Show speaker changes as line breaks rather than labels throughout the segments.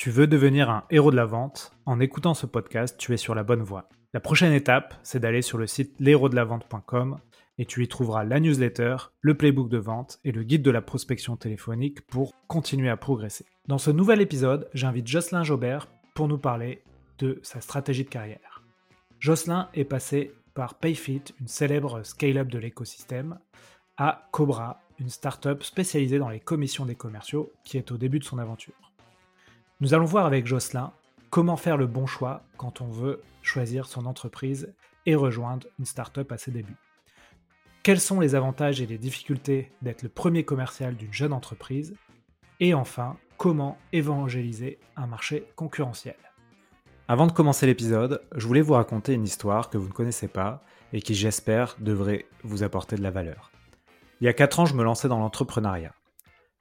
Tu veux devenir un héros de la vente? En écoutant ce podcast, tu es sur la bonne voie. La prochaine étape, c'est d'aller sur le site l'héros-de-la-vente.com et tu y trouveras la newsletter, le playbook de vente et le guide de la prospection téléphonique pour continuer à progresser. Dans ce nouvel épisode, j'invite Jocelyn Jobert pour nous parler de sa stratégie de carrière. Jocelyn est passé par Payfit, une célèbre scale-up de l'écosystème, à Cobra, une startup spécialisée dans les commissions des commerciaux qui est au début de son aventure. Nous allons voir avec Jocelyn comment faire le bon choix quand on veut choisir son entreprise et rejoindre une startup à ses débuts. Quels sont les avantages et les difficultés d'être le premier commercial d'une jeune entreprise? Et enfin, comment évangéliser un marché concurrentiel? Avant de commencer l'épisode, je voulais vous raconter une histoire que vous ne connaissez pas et qui j'espère devrait vous apporter de la valeur. Il y a 4 ans, je me lançais dans l'entrepreneuriat.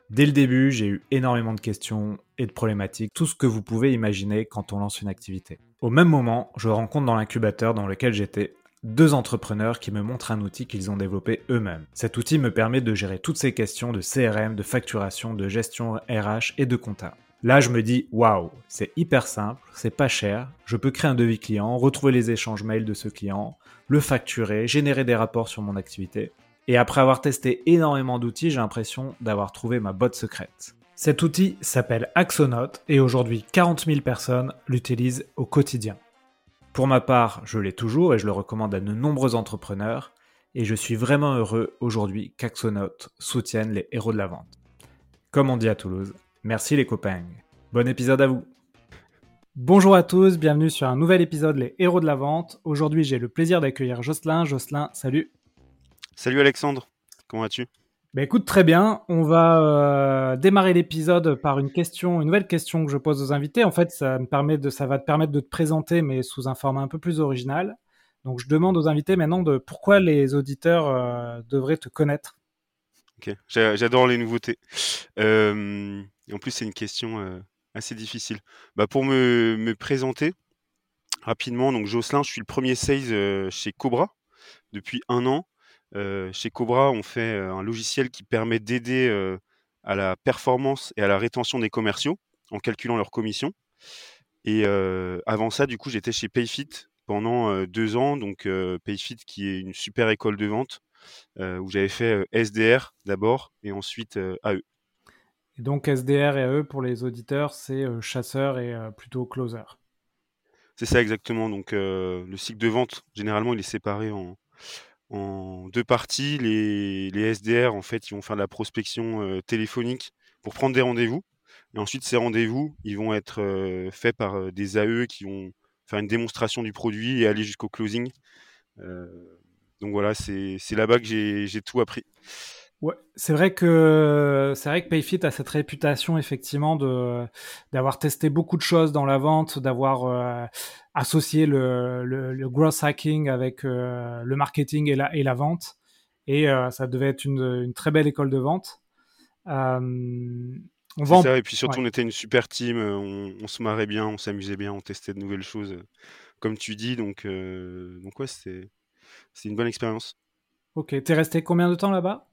Dès le début, j'ai eu énormément de questions et de problématiques, tout ce que vous pouvez imaginer quand on lance une activité. Au même moment, je rencontre dans l'incubateur dans lequel j'étais deux entrepreneurs qui me montrent un outil qu'ils ont développé eux-mêmes. Cet outil me permet de gérer toutes ces questions de CRM, de facturation, de gestion RH et de compta. Là, je me dis, waouh, c'est hyper simple, c'est pas cher, je peux créer un devis client, retrouver les échanges mails de ce client, le facturer, générer des rapports sur mon activité. Et après avoir testé énormément d'outils, j'ai l'impression d'avoir trouvé ma botte secrète. Cet outil s'appelle Axonote et aujourd'hui 40 000 personnes l'utilisent au quotidien. Pour ma part, je l'ai toujours et je le recommande à de nombreux entrepreneurs et je suis vraiment heureux aujourd'hui qu'Axonote soutienne les héros de la vente. Comme on dit à Toulouse, merci les copains. Bon épisode à vous. Bonjour à tous, bienvenue sur un nouvel épisode Les héros de la vente. Aujourd'hui, j'ai le plaisir d'accueillir Jocelyn. Jocelyn, salut.
Salut Alexandre, comment vas-tu?
Bah écoute, très bien. On va euh, démarrer l'épisode par une question, une nouvelle question que je pose aux invités. En fait, ça, me permet de, ça va te permettre de te présenter, mais sous un format un peu plus original. Donc, je demande aux invités maintenant de pourquoi les auditeurs euh, devraient te connaître.
Ok, j'adore les nouveautés. Euh, en plus, c'est une question assez difficile. Bah, pour me, me, présenter rapidement, donc Jocelyn, je suis le premier sales chez Cobra depuis un an chez Cobra, on fait un logiciel qui permet d'aider à la performance et à la rétention des commerciaux en calculant leurs commissions. Et avant ça, du coup, j'étais chez Payfit pendant deux ans. Donc, Payfit, qui est une super école de vente, où j'avais fait SDR d'abord et ensuite AE.
Et donc, SDR et AE, pour les auditeurs, c'est chasseur et plutôt closer.
C'est ça exactement. Donc, le cycle de vente, généralement, il est séparé en, en deux parties. Les, les, SDR, en fait, ils vont faire de la prospection téléphonique pour prendre des rendez-vous. Et ensuite, ces rendez-vous, ils vont être faits par des AE qui vont faire une démonstration du produit et aller jusqu'au closing. donc voilà, c'est là-bas que j'ai tout appris.
Ouais, c'est vrai que c'est vrai que Payfit a cette réputation effectivement de d'avoir testé beaucoup de choses dans la vente, d'avoir euh, associé le, le, le, growth hacking avec euh, le marketing et la et la vente, et euh, ça devait être une, une, très belle école de vente.
on vend... ça, et puis surtout on était une super team, on, on se marrait bien, on s'amusait bien, on testait de nouvelles choses, comme tu dis, donc donc ouais, c'est c'est une bonne expérience.
Ok, t'es resté combien de temps là-bas?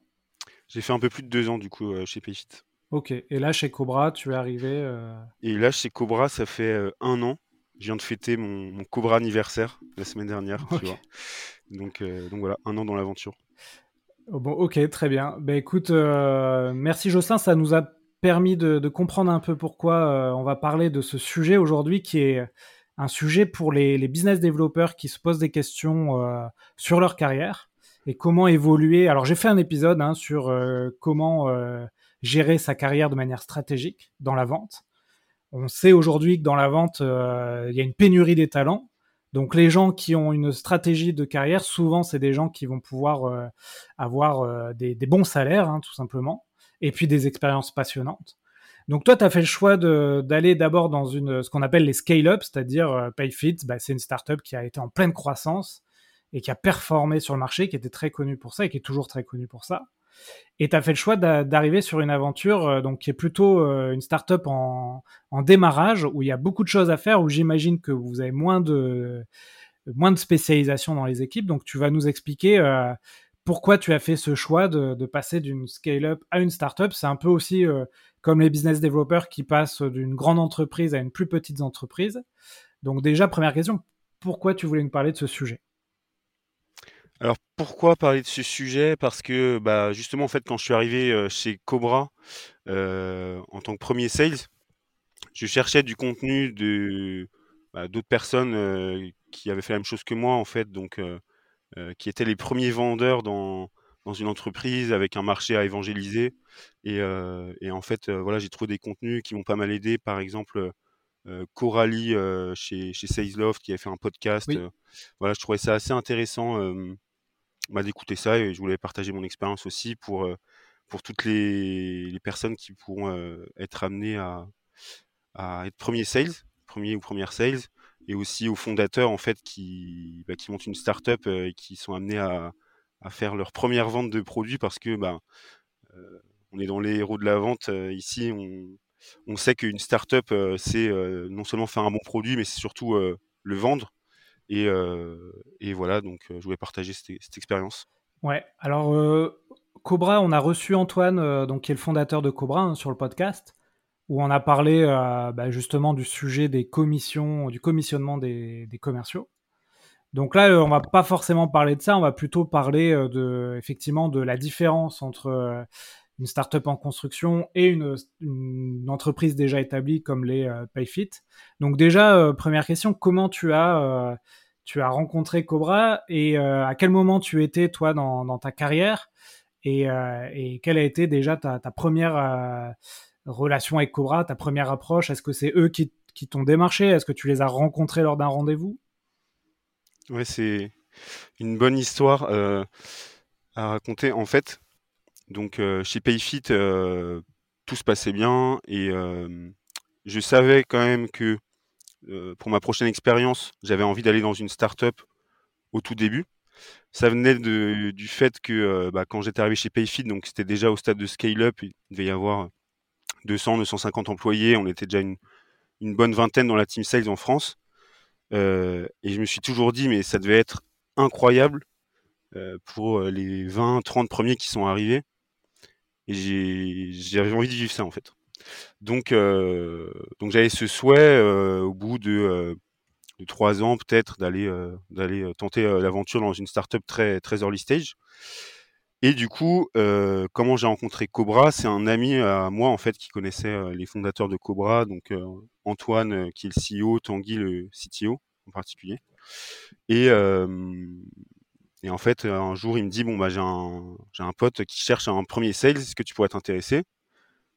J'ai fait un peu plus de deux ans du coup euh, chez Payfit.
Ok, et là chez Cobra, tu es arrivé euh,
Et là chez Cobra, ça fait euh, un an. Je viens de fêter mon, Cobra anniversaire la semaine dernière, tu vois. Donc, donc voilà, un an dans l'aventure.
Oh, bon, ok, très bien. Ben écoute, merci Jocelyn, ça nous a permis de, de comprendre un peu pourquoi on va parler de ce sujet aujourd'hui qui est un sujet pour les, les, business développeurs qui se posent des questions sur leur carrière et comment évoluer. Alors j'ai fait un épisode hein, sur euh, comment euh, gérer sa carrière de manière stratégique dans la vente. On sait aujourd'hui que dans la vente, euh, il y a une pénurie des talents. Donc les gens qui ont une stratégie de carrière, souvent c'est des gens qui vont pouvoir avoir des, bons salaires, hein, tout simplement, et puis des expériences passionnantes. Donc toi, tu as fait le choix d'aller d'abord dans une, ce qu'on appelle les scale-up, c'est-à-dire PayFit, bah, c'est une startup qui a été en pleine croissance, et qui a performé sur le marché, qui était très connu pour ça et qui est toujours très connu pour ça. Et tu as fait le choix d'arriver sur une aventure euh, donc qui est plutôt euh, une startup en, démarrage où il y a beaucoup de choses à faire, où j'imagine que vous avez moins de moins de spécialisation dans les équipes. Donc tu vas nous expliquer euh, pourquoi tu as fait ce choix de, passer d'une scale-up à une startup. C'est un peu aussi comme les business développeurs qui passent d'une grande entreprise à une plus petite entreprise. Donc déjà, première question, pourquoi tu voulais nous parler de ce sujet?
Alors pourquoi parler de ce sujet? Parce que, bah, justement, en fait, quand je suis arrivé, chez Cobra, en tant que premier sales, je cherchais du contenu de, bah, d'autres personnes, qui avaient fait la même chose que moi, en fait, donc qui étaient les premiers vendeurs dans dans une entreprise avec un marché à évangéliser et et en fait, voilà, j'ai trouvé des contenus qui m'ont pas mal aidé. Par exemple, Coralie, chez chez Salesloft qui a fait un podcast, voilà, je trouvais ça assez intéressant, bah, d'écouter ça et je voulais partager mon expérience aussi pour, euh, pour toutes les, personnes qui pourront euh, être amenées à, être premier sales, premier ou première sales, et aussi aux fondateurs en fait qui, bah, qui montent une startup euh, et qui sont amenés à, à faire leur première vente de produits parce que bah, on est dans les héros de la vente ici. On, on sait qu'une startup, c'est non seulement faire un bon produit, mais c'est surtout le vendre. Et, et voilà, donc je voulais partager cette, expérience.
Ouais, alors Cobra, on a reçu Antoine, donc, qui est le fondateur de Cobra hein, sur le podcast, où on a parlé bah, justement du sujet des commissions, du commissionnement des, des, commerciaux. Donc là, on va pas forcément parler de ça, on va plutôt parler de, effectivement de la différence entre une startup en construction et une, entreprise déjà établie comme les euh, Payfit. Donc déjà, euh, première question, comment tu as, euh, tu as rencontré Cobra et à quel moment tu étais toi dans, dans ta carrière et, quelle a été déjà ta, ta première relation avec Cobra, ta première approche? Est-ce que c'est eux qui, qui t'ont démarché? Est-ce que tu les as rencontrés lors d'un rendez-vous?
Ouais, c'est une bonne histoire à raconter. En fait, donc chez Payfit, tout se passait bien et je savais quand même que pour ma prochaine expérience, j'avais envie d'aller dans une start-up au tout début. Ça venait du fait que bah, quand j'étais arrivé chez Payfit, donc c'était déjà au stade de scale-up, il devait y avoir 200, 250 employés, on était déjà une, une bonne vingtaine dans la team sales en France. et je me suis toujours dit, mais ça devait être incroyable pour les 20, 30 premiers qui sont arrivés et j'avais envie de vivre ça en fait. Donc, euh, donc j'avais ce souhait euh, au bout de, euh, de trois ans peut-être d'aller d'aller tenter l'aventure dans une startup très très early stage. Et du coup, comment j'ai rencontré Cobra, c'est un ami à moi en fait qui connaissait les fondateurs de Cobra, donc Antoine qui est le CEO, Tanguy le CTO en particulier. Et et en fait, un jour, il me dit bon bah j'ai un j'ai un pote qui cherche un premier sales, est-ce que tu pourrais t'intéresser?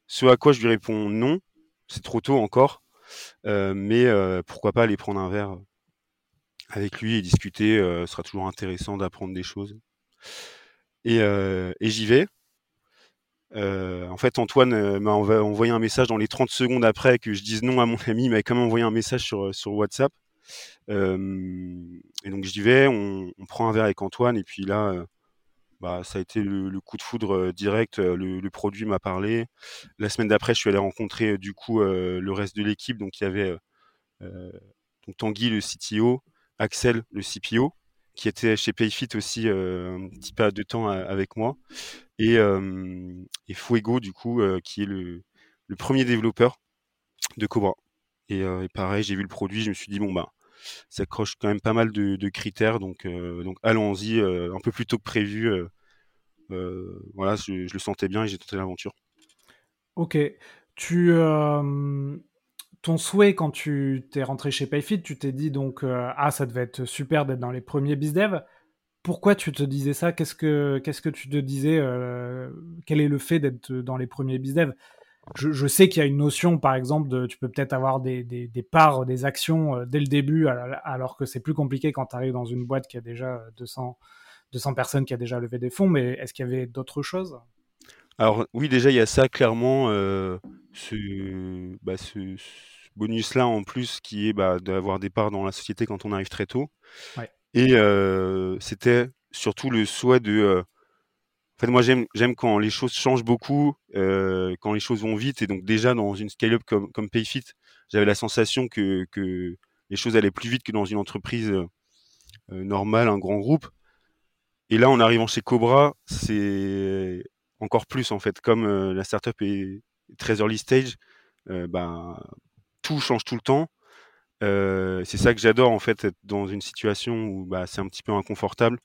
Ce à quoi je lui réponds non, c'est trop tôt encore, euh, mais euh, pourquoi pas aller prendre un verre avec lui et discuter, euh, ce sera toujours intéressant d'apprendre des choses. Et, et j'y vais. en fait, Antoine m'a envoyé un message dans les 30 secondes après que je dise non à mon ami, il m'avait quand même envoyé un message sur, sur WhatsApp et donc j'y vais, on, prend un verre avec Antoine, et puis là, bah, ça a été le, coup de foudre direct. Le, le produit m'a parlé. La semaine d'après, je suis allé rencontrer du coup le reste de l'équipe. Donc il y avait donc Tanguy, le CTO, Axel, le CPO, qui était chez Payfit aussi un petit peu de temps avec moi, et, Fuego, du coup, qui est le, le, premier développeur de Cobra. Et, et pareil, j'ai vu le produit, je me suis dit, bon, bah, ça coche quand même pas mal de, critères. Donc, euh, donc allons-y euh, un peu plus tôt que prévu. Euh, voilà, je, le sentais bien et j'ai tenté l'aventure.
Ok. Tu, ton souhait quand tu t'es rentré chez Payfit, tu t'es dit donc ah ça devait être super d'être dans les premiers bizdev. Pourquoi tu te disais ça? Qu'est-ce que que tu te disais Quel est le fait d'être dans les premiers bizdev je, sais qu'il y a une notion, par exemple, de tu peux peut-être avoir des, des, parts, des actions euh, dès le début, alors que c'est plus compliqué quand tu arrives dans une boîte qui a déjà 200, 200 personnes qui a déjà levé des fonds. Mais est-ce qu'il y avait d'autres choses?
Alors oui, déjà, il y a ça clairement, euh, ce, bah, ce, bonus-là en plus qui est bah, d'avoir des parts dans la société quand on arrive très tôt. Et euh, c'était surtout le souhait de en fait, moi, j'aime, quand les choses changent beaucoup, euh, quand les choses vont vite. Et donc, déjà, dans une scale-up comme, comme Payfit, j'avais la sensation que, que les choses allaient plus vite que dans une entreprise euh, normale, un grand groupe. Et là, en arrivant chez Cobra, c'est encore plus en fait. Comme euh, la startup est très early stage, bah, tout change tout le temps. Euh, c'est ça que j'adore en fait, être dans une situation où bah, c'est un petit peu inconfortable.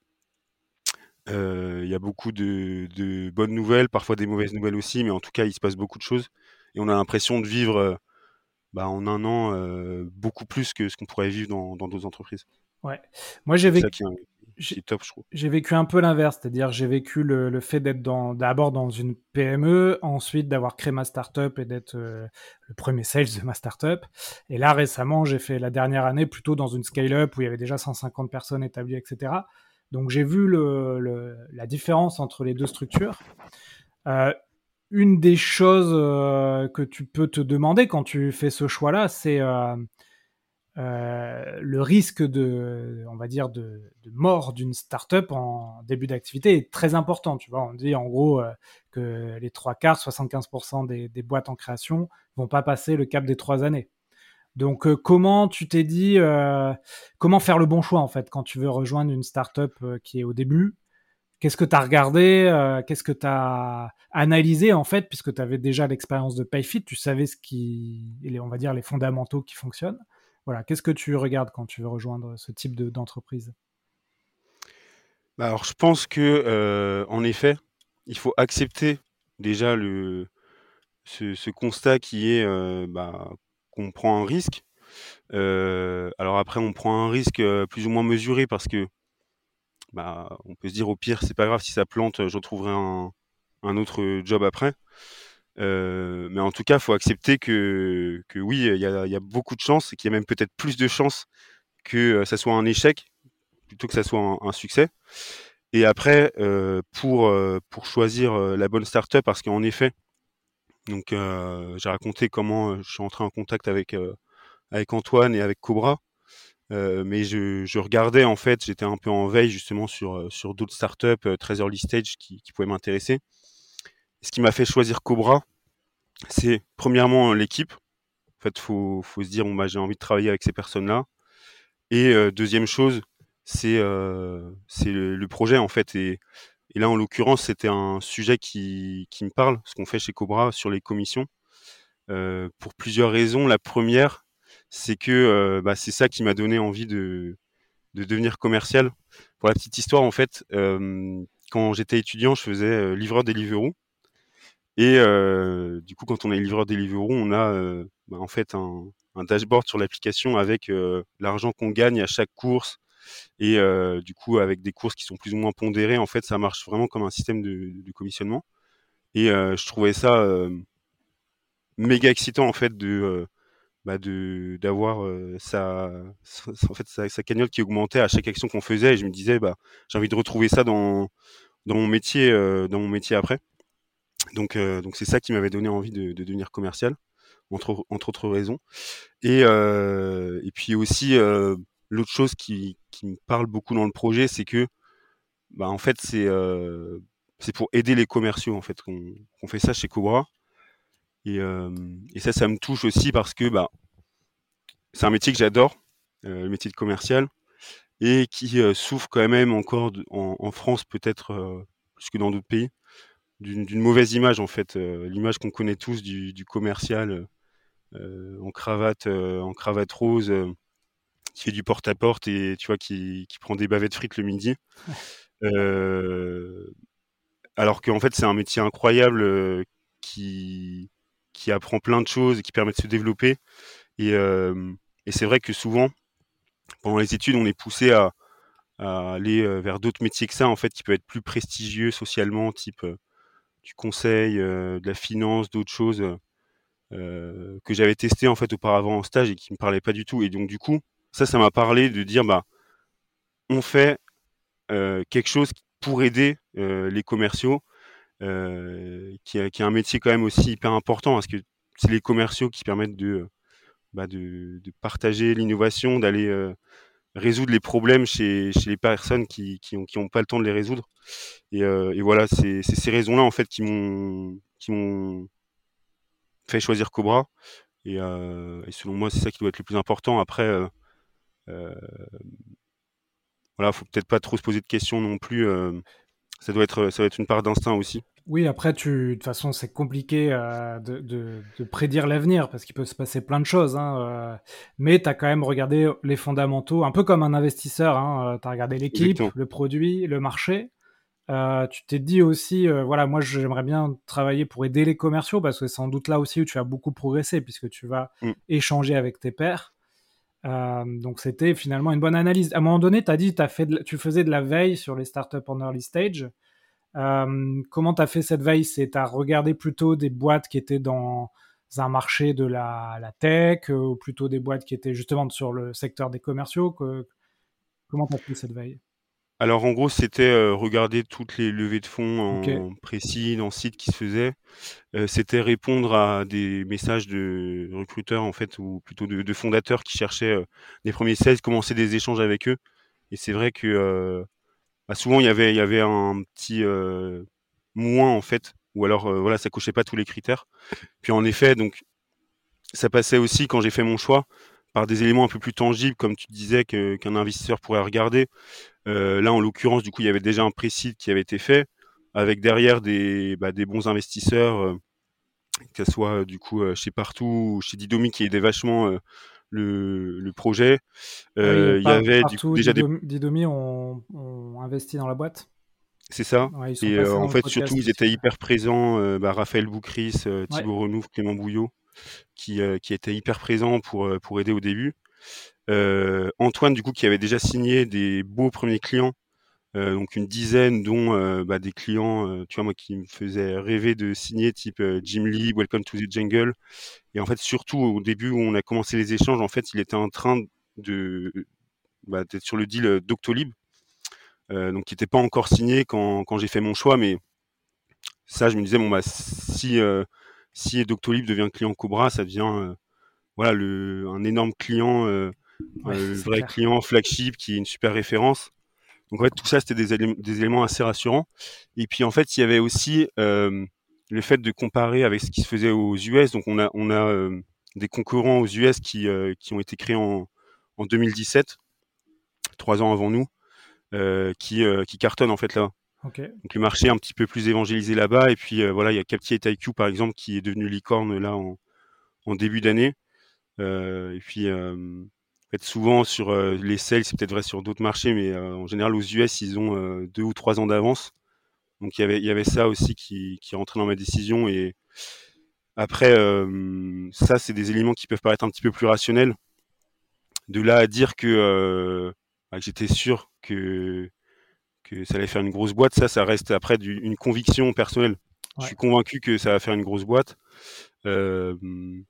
Il y a beaucoup de, de, bonnes nouvelles, parfois des mauvaises nouvelles aussi, mais en tout cas, il se passe beaucoup de choses. Et on a l'impression de vivre bah, en un an beaucoup plus que ce qu'on pourrait vivre dans d'autres entreprises.
Ouais. Moi, j'ai vécu. J'ai vécu un peu l'inverse, c'est-à-dire j'ai vécu le, le fait d'être d'abord dans une PME, ensuite d'avoir créé ma startup et d'être le premier sales de ma startup. Et là récemment, j'ai fait la dernière année plutôt dans une scale-up où il y avait déjà 150 personnes établies, etc. Donc j'ai vu la différence entre les deux structures. Euh, une des choses euh, que tu peux te demander quand tu fais ce choix-là, c'est euh, le risque de, on va dire, de, mort d'une startup en début d'activité est très important. Tu vois, on dit en gros que les trois quarts, 75% des, des, boîtes en création vont pas passer le cap des trois années. Donc, euh, comment tu t'es dit, comment faire le bon choix en fait quand tu veux rejoindre une startup qui est au début? Qu'est-ce que tu as regardé Qu'est-ce que tu as analysé en fait, puisque tu avais déjà l'expérience de PayFit, tu savais ce qui, on va dire, les fondamentaux qui fonctionnent. Voilà, qu'est-ce que tu regardes quand tu veux rejoindre ce type d'entreprise?
Bah, Alors, je pense que, euh, en effet, il faut accepter déjà ce, constat qui est euh, bah, qu'on prend un risque. Euh, alors après, on prend un risque plus ou moins mesuré parce que bah, on peut se dire au pire, c'est pas grave si ça plante, je retrouverai un, autre job après. Euh, mais en tout cas, il faut accepter que, que oui, il y a, beaucoup de chance et qu'il y a même peut-être plus de chances que euh, ça soit un échec plutôt que ça soit un, succès. Et après, euh, pour, euh, pour choisir la bonne startup, parce qu'en effet, donc j'ai raconté comment je suis entré en contact avec, avec Antoine et avec Cobra. mais je, regardais en fait, j'étais un peu en veille justement sur, sur d'autres startups très early stage qui, qui pouvaient m'intéresser ce qui m'a fait choisir Cobra, c'est premièrement l'équipe. En fait, faut, faut se dire, bon, bah, j'ai envie de travailler avec ces personnes-là. Et euh, deuxième chose, c'est euh, le, le, projet en fait. Et, et là, en l'occurrence, c'était un sujet qui, qui me parle, ce qu'on fait chez Cobra sur les commissions, euh, pour plusieurs raisons. La première, c'est que euh, bah, c'est ça qui m'a donné envie de, de devenir commercial. Pour la petite histoire, en fait, euh, quand j'étais étudiant, je faisais euh, livreur Deliveroo. Et euh, du coup, quand on est livreur Deliveroo, on a bah, en fait un, un, dashboard sur l'application avec l'argent qu'on gagne à chaque course. Et euh, du coup, avec des courses qui sont plus ou moins pondérées, en fait, ça marche vraiment comme un système de, commissionnement. Et euh, je trouvais ça euh, méga excitant en fait de bah d'avoir sa, sa, en fait sa, cagnotte qui augmentait à chaque action qu'on faisait. Et je me disais, bah j'ai envie de retrouver ça dans dans mon métier dans mon métier après. Donc, euh, donc c'est ça qui m'avait donné envie de, de, devenir commercial, entre, entre autres raisons. Et, euh, et puis aussi, euh, l'autre chose qui, me parle beaucoup dans le projet, c'est que, bah, en fait, c'est euh, c'est pour aider les commerciaux en fait qu'on qu fait ça chez Cobra. Et, euh, et, ça, ça me touche aussi parce que bah, c'est un métier que j'adore, euh, le métier de commercial, et qui souffre quand même encore en, France peut-être plus que dans d'autres pays d'une mauvaise image en fait, l'image qu'on connaît tous du, du commercial en cravate, en cravate rose, qui fait du porte-à-porte et tu vois qui, qui, prend des bavettes frites le midi. alors qu'en fait c'est un métier incroyable qui qui apprend plein de choses et qui permet de se développer. Et, et c'est vrai que souvent pendant les études on est poussé à, à aller vers d'autres métiers que ça en fait qui peuvent être plus prestigieux socialement type du conseil, euh, de la finance, d'autres choses euh, que j'avais testé en fait auparavant en stage et qui me parlaient pas du tout. Et donc du coup, ça, ça m'a parlé de dire bah on fait euh, quelque chose pour aider les commerciaux, qui, a, qui a un métier quand même aussi hyper important parce que c'est les commerciaux qui permettent de, bah, de, partager l'innovation, d'aller euh, résoudre les problèmes chez, chez les personnes qui qui ont, qui ont pas le temps de les résoudre. Et, euh, voilà, c'est ces raisons-là en fait qui m'ont fait choisir Cobra. Et, euh, et selon moi, c'est ça qui doit être le plus important. Après, euh, euh voilà, faut peut-être pas trop se poser de questions non plus. ça doit être, ça doit être une part d'instinct aussi.
Oui, après, tu, de toute façon, c'est compliqué euh, de, de, de, prédire l'avenir parce qu'il peut se passer plein de choses. Hein, euh, mais tu as quand même regardé les fondamentaux, un peu comme un investisseur. Hein, tu as regardé l'équipe, le produit, le marché. Euh, tu t'es dit aussi, euh, voilà, moi j'aimerais bien travailler pour aider les commerciaux parce que c'est sans doute là aussi où tu as beaucoup progressé puisque tu vas mm. échanger avec tes pairs. Euh, donc c'était finalement une bonne analyse. À un moment donné, tu as dit as fait tu faisais de la veille sur les startups en early stage. Euh, comment tu as fait cette veille? C'est tu as regardé plutôt des boîtes qui étaient dans un marché de la, tech ou plutôt des boîtes qui étaient justement sur le secteur des commerciaux? Comment tu as fait cette veille?
Alors en gros, c'était euh, regarder toutes les levées de fonds en précis, dans site qui se faisaient. Euh, c'était répondre à des messages de recruteurs en fait, ou plutôt de, fondateurs qui cherchaient euh, des premiers sales, commencer des échanges avec eux. Et c'est vrai que bah, souvent il y avait il y avait un petit moins en fait, ou alors voilà, ça cochait pas tous les critères. Puis en effet, donc ça passait aussi quand j'ai fait mon choix par des éléments un peu plus tangibles, comme tu disais, qu'un investisseur pourrait regarder. Euh, là, en l'occurrence, du coup, il y avait déjà un précis qui avait été fait, avec derrière des, bah, des bons investisseurs, euh, que ce soit euh, du coup chez Partout ou chez Didomi qui aidait vachement le, le, projet.
Il y avait du coup, déjà Didomi, des... Didomi ont, investi dans la boîte.
C'est ça. et en fait, surtout, ils étaient hyper présents. bah, Raphaël Boucris, Thibaut Renouf, Clément Bouillot, qui, qui étaient hyper présents pour, pour aider au début. Euh, Antoine, du coup, qui avait déjà signé des beaux premiers clients, euh, donc une dizaine, dont euh, bah, des clients, tu vois, moi, qui me faisaient rêver de signer, type Jim Lee, Welcome to the Jungle. Et en fait, surtout au début où on a commencé les échanges, en fait, il était en train de bah, d'être sur le deal Doctolib, donc qui n'était pas encore signé quand, quand j'ai fait mon choix, mais ça, je me disais bon bah si si Doctolib devient client Cobra, ça devient voilà le un énorme client euh, vrai client flagship qui est une super référence. Donc en fait, tout ça, c'était des, des, éléments assez rassurants. Et puis en fait, il y avait aussi euh, le fait de comparer avec ce qui se faisait aux US. Donc on a, on a euh, des concurrents aux US qui, euh, qui ont été créés en, en 2017, trois ans avant nous, euh, qui, qui cartonnent en fait là. Donc le marché est un petit peu plus évangélisé là-bas. Et puis voilà, il y a Capti et IQ par exemple qui est devenu licorne là en, en début d'année. et puis souvent sur euh, les sales, c'est peut-être vrai sur d'autres marchés, mais euh, en général aux US, ils ont euh, deux ou trois ans d'avance. Donc il y avait, ça aussi qui, qui rentrait dans ma décision. Et après, ça, c'est des éléments qui peuvent paraître un petit peu plus rationnels. De là à dire que, bah, que j'étais sûr que, que ça allait faire une grosse boîte, ça, ça reste après une conviction personnelle. Je suis convaincu que ça va faire une grosse boîte. mais,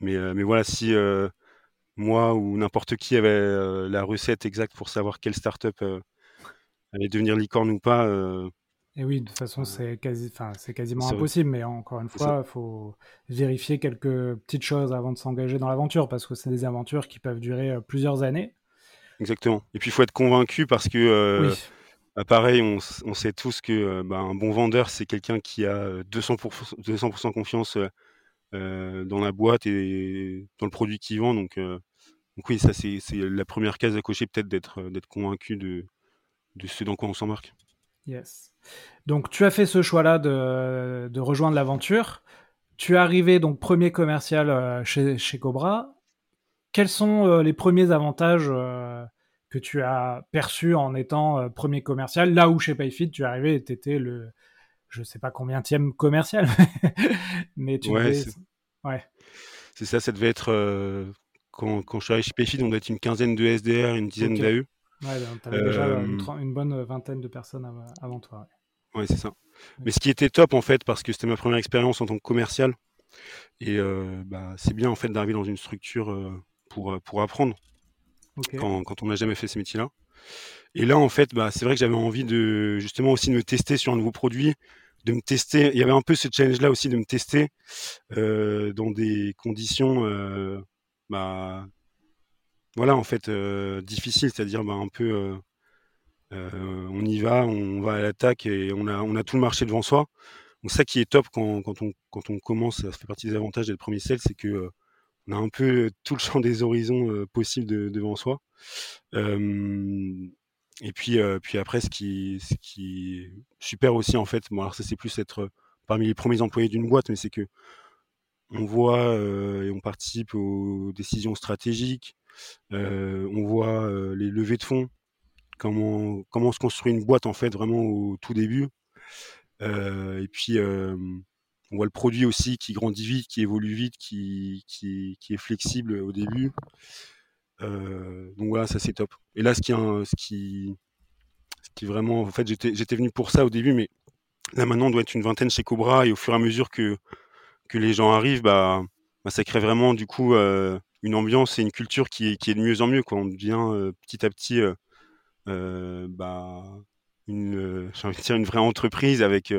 mais voilà, si moi ou n'importe qui avait euh, la recette exacte pour savoir quelle startup euh, allait devenir licorne ou pas. Euh,
et oui, de toute façon, c'est quasi, c'est quasiment impossible, mais encore une fois, il faut vérifier quelques petites choses avant de s'engager dans l'aventure, parce que c'est des aventures qui peuvent durer plusieurs années.
Exactement. Et puis, il faut être convaincu parce que, bah, pareil, on, sait tous que bah, un bon vendeur, c'est quelqu'un qui a 200%, 200 confiance dans la boîte et dans le produit qu'il vend. Donc, oui, ça c'est la première case à cocher, peut-être d'être convaincu de, ce dans quoi on s'embarque.
Yes. Donc tu as fait ce choix-là de, rejoindre l'aventure. Tu es arrivé donc premier commercial chez Cobra. Quels sont les premiers avantages que tu as perçus en étant premier commercial Là où chez Payfit, tu arrivé et tu étais le, je sais pas combien tième commercial, mais tu
ouais, ouais. C'est ça, ça devait être quand, quand, je suis arrivé chez Payfit, on doit être une quinzaine de SDR, une dizaine d'AE.
Ouais, tu avais déjà une, bonne vingtaine de personnes avant toi.
Ouais, ouais c'est ça. Mais ce qui était top en fait, parce que c'était ma première expérience en tant que commercial, et euh, bah, c'est bien en fait d'arriver dans une structure euh, pour, euh, pour apprendre quand, quand, on n'a jamais fait ces métiers-là. Et là, en fait, bah, c'est vrai que j'avais envie de justement aussi de me tester sur un nouveau produit, de me tester. Il y avait un peu ce challenge-là aussi de me tester euh, dans des conditions, euh, bah, voilà, en fait, euh, difficiles, c'est-à-dire bah, un peu, on y va, on va à l'attaque et on a, on a tout le marché devant soi. Donc ça qui est top quand, quand, on, quand on commence, ça fait partie des avantages d'être premier sel, c'est que on a un peu tout le champ des horizons possibles de, devant soi. Et puis, puis après, ce qui, qui est super aussi, en fait, bon, alors c'est plus être parmi les premiers employés d'une boîte, mais c'est que on voit et on participe aux décisions stratégiques, on voit les levées de fonds, comment, comment se construit une boîte, en fait, vraiment au tout début. et puis, on voit le produit aussi qui grandit vite, qui évolue vite, qui, est flexible au début. Euh, donc voilà, ça c'est top. Et là, ce qui, qui, ce qui vraiment, en fait, j'étais, venu pour ça au début, mais là maintenant, on doit être une vingtaine chez Cobra, et au fur et à mesure que, les gens arrivent, bah, bah ça crée vraiment du coup euh, une ambiance et une culture qui est, de mieux en mieux. Quoi. On devient euh, petit à petit bah, une, une vraie entreprise avec,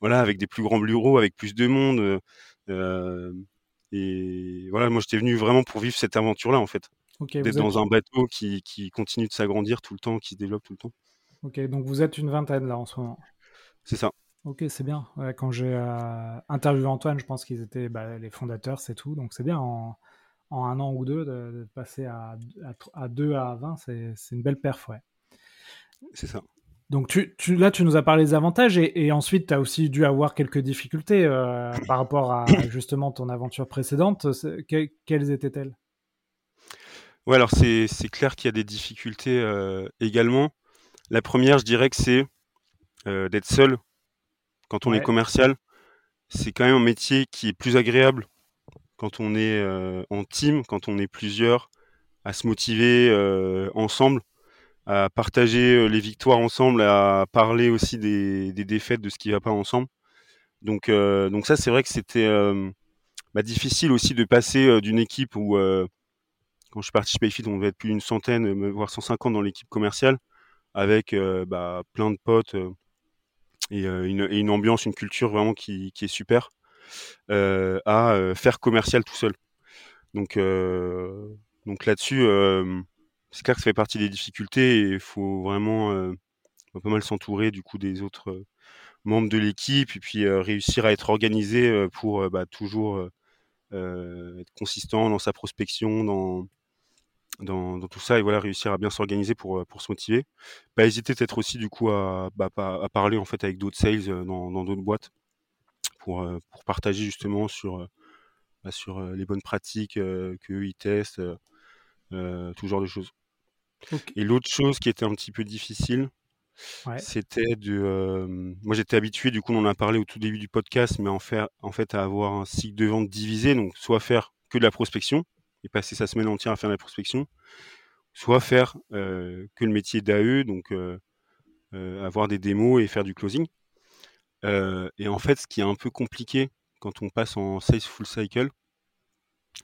voilà, avec des plus grands bureaux, avec plus de monde. et voilà, moi j'étais venu vraiment pour vivre cette aventure-là en fait. D'être dans un bateau qui, qui continue de s'agrandir tout le temps, qui se développe tout le temps.
Ok, donc vous êtes une vingtaine là en ce moment.
C'est ça.
Ok, c'est bien. quand j'ai euh, interviewé Antoine, je pense qu'ils étaient bah, les fondateurs, c'est tout. Donc c'est bien en, en, un an ou deux de, passer à, à, 2 à 20, c'est une belle perf, ouais.
C'est ça.
Donc tu, tu, là, tu nous as parlé des avantages et, ensuite, tu as aussi dû avoir quelques difficultés euh, par rapport à justement ton aventure précédente. quelles étaient-elles?
Ouais, alors c'est clair qu'il y a des difficultés euh, également. La première, je dirais que c'est euh, d'être seul quand on est commercial. C'est quand même un métier qui est plus agréable quand on est en team, quand on est plusieurs, à se motiver ensemble, à partager les victoires ensemble, à parler aussi des, des défaites, de ce qui va pas ensemble. Donc, donc ça, c'est vrai que c'était bah, difficile aussi de passer d'une équipe où quand je suis parti chez Payfit, on devait être plus d'une centaine, voire 150 dans l'équipe commerciale, avec euh, bah, plein de potes euh, et, euh, une, et, une, ambiance, une culture vraiment qui, qui est super, à faire commercial tout seul. Donc, donc là-dessus, c'est clair que ça fait partie des difficultés et il faut vraiment pas mal s'entourer du coup des autres membres de l'équipe et puis réussir à être organisé pour bah, toujours être consistant dans sa prospection, dans, dans, tout ça et voilà réussir à bien s'organiser pour, euh, pour se motiver. Pas hésiter peut-être aussi du coup à, bah, parler en fait avec d'autres sales euh, dans, dans d'autres boîtes pour, euh, pour partager justement sur, bah, sur les bonnes pratiques que ils testent, tout genre de choses. Et l'autre chose qui était un petit peu difficile, c'était de. moi, j'étais habitué, du coup, on en a parlé au tout début du podcast, mais en, faire, en fait, à avoir un cycle de vente divisé, donc soit faire que de la prospection, et passer sa semaine entière à faire la prospection, soit faire euh, que le métier d'AE, donc euh, avoir des démos et faire du closing. et en fait, ce qui est un peu compliqué quand on passe en sales full cycle,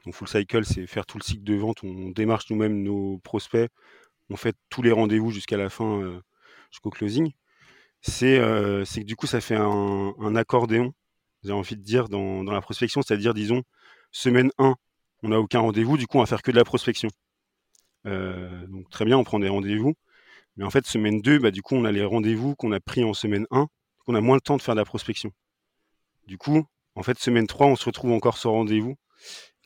donc full cycle, c'est faire tout le cycle de vente, on démarche nous-mêmes nos prospects, on fait tous les rendez-vous jusqu'à la fin, jusqu'au closing. C'est que du coup, ça fait un, accordéon, j'ai envie de dire, dans, la prospection, c'est-à-dire, disons, semaine 1, on n'a aucun rendez-vous, du coup, on va faire que de la prospection. Euh, donc très bien, on prend des rendez-vous. Mais en fait, semaine 2, bah, du coup, on a les rendez-vous qu'on a pris en semaine 1, on a moins le temps de faire de la prospection. Du coup, en fait, semaine 3, on se retrouve encore sans rendez-vous,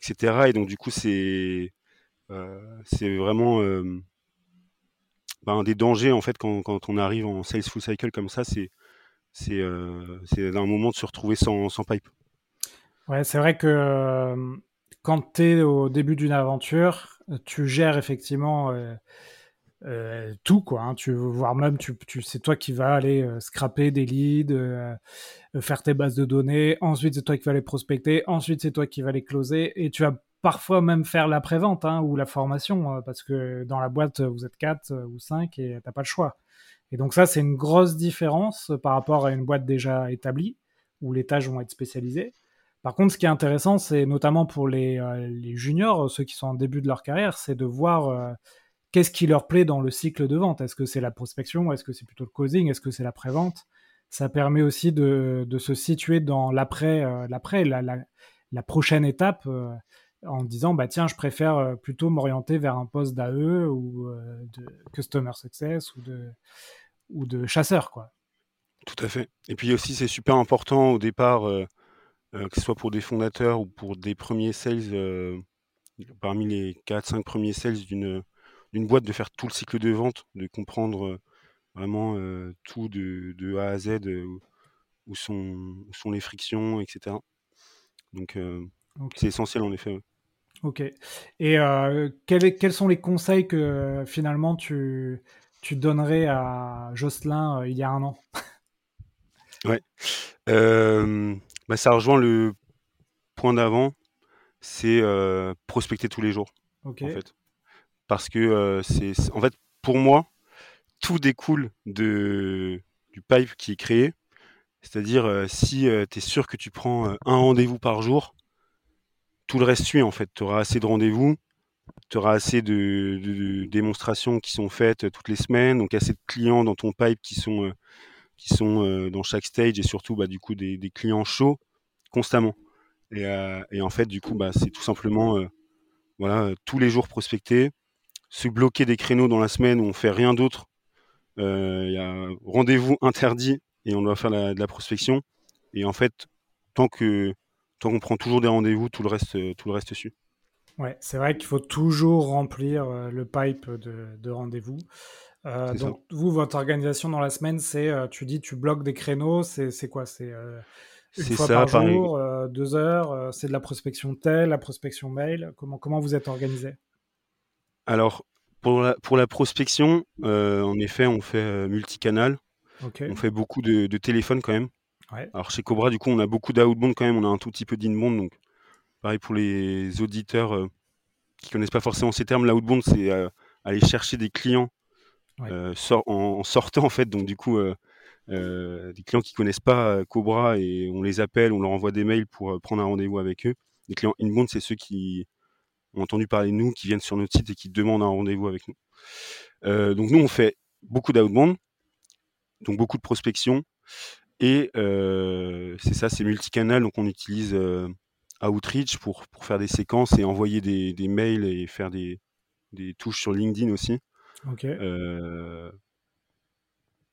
etc. Et donc, du coup, c'est euh, vraiment euh, bah, des dangers, en fait, quand, on arrive en sales full cycle comme ça, c'est c'est un moment de se retrouver sans, sans pipe.
Ouais, c'est vrai que quand tu es au début d'une aventure, tu gères effectivement euh, euh, tout, quoi. Hein. Tu, voire même, tu, tu, c'est toi qui vas aller euh, scraper des leads, faire tes bases de données. Ensuite, c'est toi qui vas les prospecter. Ensuite, c'est toi qui vas les closer. Et tu vas parfois même faire la prévente hein, ou la formation, parce que dans la boîte, vous êtes 4 ou 5 et t'as pas le choix. Et donc ça, c'est une grosse différence par rapport à une boîte déjà établie, où les tâches vont être spécialisées. Par contre, ce qui est intéressant, c'est notamment pour les, euh, juniors, ceux qui sont en début de leur carrière, c'est de voir euh, qu'est-ce qui leur plaît dans le cycle de vente. Est-ce que c'est la prospection? Est-ce que c'est plutôt le closing Est-ce que c'est la prévente? Ça permet aussi de, se situer dans l'après, euh, l'après la, prochaine étape en disant bah tiens je préfère plutôt m'orienter vers un poste d'AE ou de customer success ou de ou de chasseur quoi.
Tout à fait. Et puis aussi c'est super important au départ euh, que ce soit pour des fondateurs ou pour des premiers sales, euh, parmi les 4-5 premiers sales d'une boîte de faire tout le cycle de vente, de comprendre vraiment tout de, A à Z, où, sont, sont les frictions, etc. Donc c'est essentiel en effet.
Ok. Et quels, sont les conseils que finalement tu, tu donnerais à Jocelyn il y a un an?
Ouais. Bah, ça rejoint le point d'avant, c'est prospecter tous les jours. En fait. Parce que c'est en fait pour moi tout découle de du pipe qui est créé. C'est-à-dire si tu es sûr que tu prends un rendez-vous par jour, tout le reste suit en fait. Tu auras assez de rendez-vous, tu auras assez de, démonstrations qui sont faites toutes les semaines, donc assez de clients dans ton pipe qui sont qui sont dans chaque stage et surtout bah, du coup des, clients chauds constamment. Et, en fait du coup bah, c'est tout simplement voilà tous les jours prospecter, se bloquer des créneaux dans la semaine où on fait rien d'autre. Euh, il y a rendez-vous interdit et on doit faire de la prospection. Et en fait, tant que tant qu'on prend toujours des rendez-vous, tout le reste, tout le reste suit.
Ouais, c'est vrai qu'il faut toujours remplir euh, le pipe de, rendez-vous. Euh, donc, vous, votre organisation dans la semaine, c'est, tu dis, tu bloques des créneaux, c'est quoi? C'est une fois par jour, deux heures, c'est de la prospection telle, la prospection mail? Comment, comment vous êtes organisé?
Alors, pour la, pour la prospection, euh, en effet, on fait euh, multicanal. On fait beaucoup de, de téléphone quand même. Alors chez Cobra, du coup, on a beaucoup d'outbound quand même. On a un tout petit peu d'inbound. Donc, pareil pour les auditeurs euh, qui connaissent pas forcément ces termes, l'outbound, c'est aller chercher des clients en, sortant en fait. Donc du coup, des clients qui connaissent pas Cobra et on les appelle, on leur envoie des mails pour prendre un rendez-vous avec eux. Les clients inbound, c'est ceux qui ont entendu parler de nous, qui viennent sur notre site et qui demandent un rendez-vous avec nous. Euh, donc nous, on fait beaucoup d'outbound, donc beaucoup de prospection. Et c'est ça, c'est multicanal, donc on utilise Outreach pour, pour faire des séquences et envoyer des, des mails et faire des, des, touches sur LinkedIn aussi.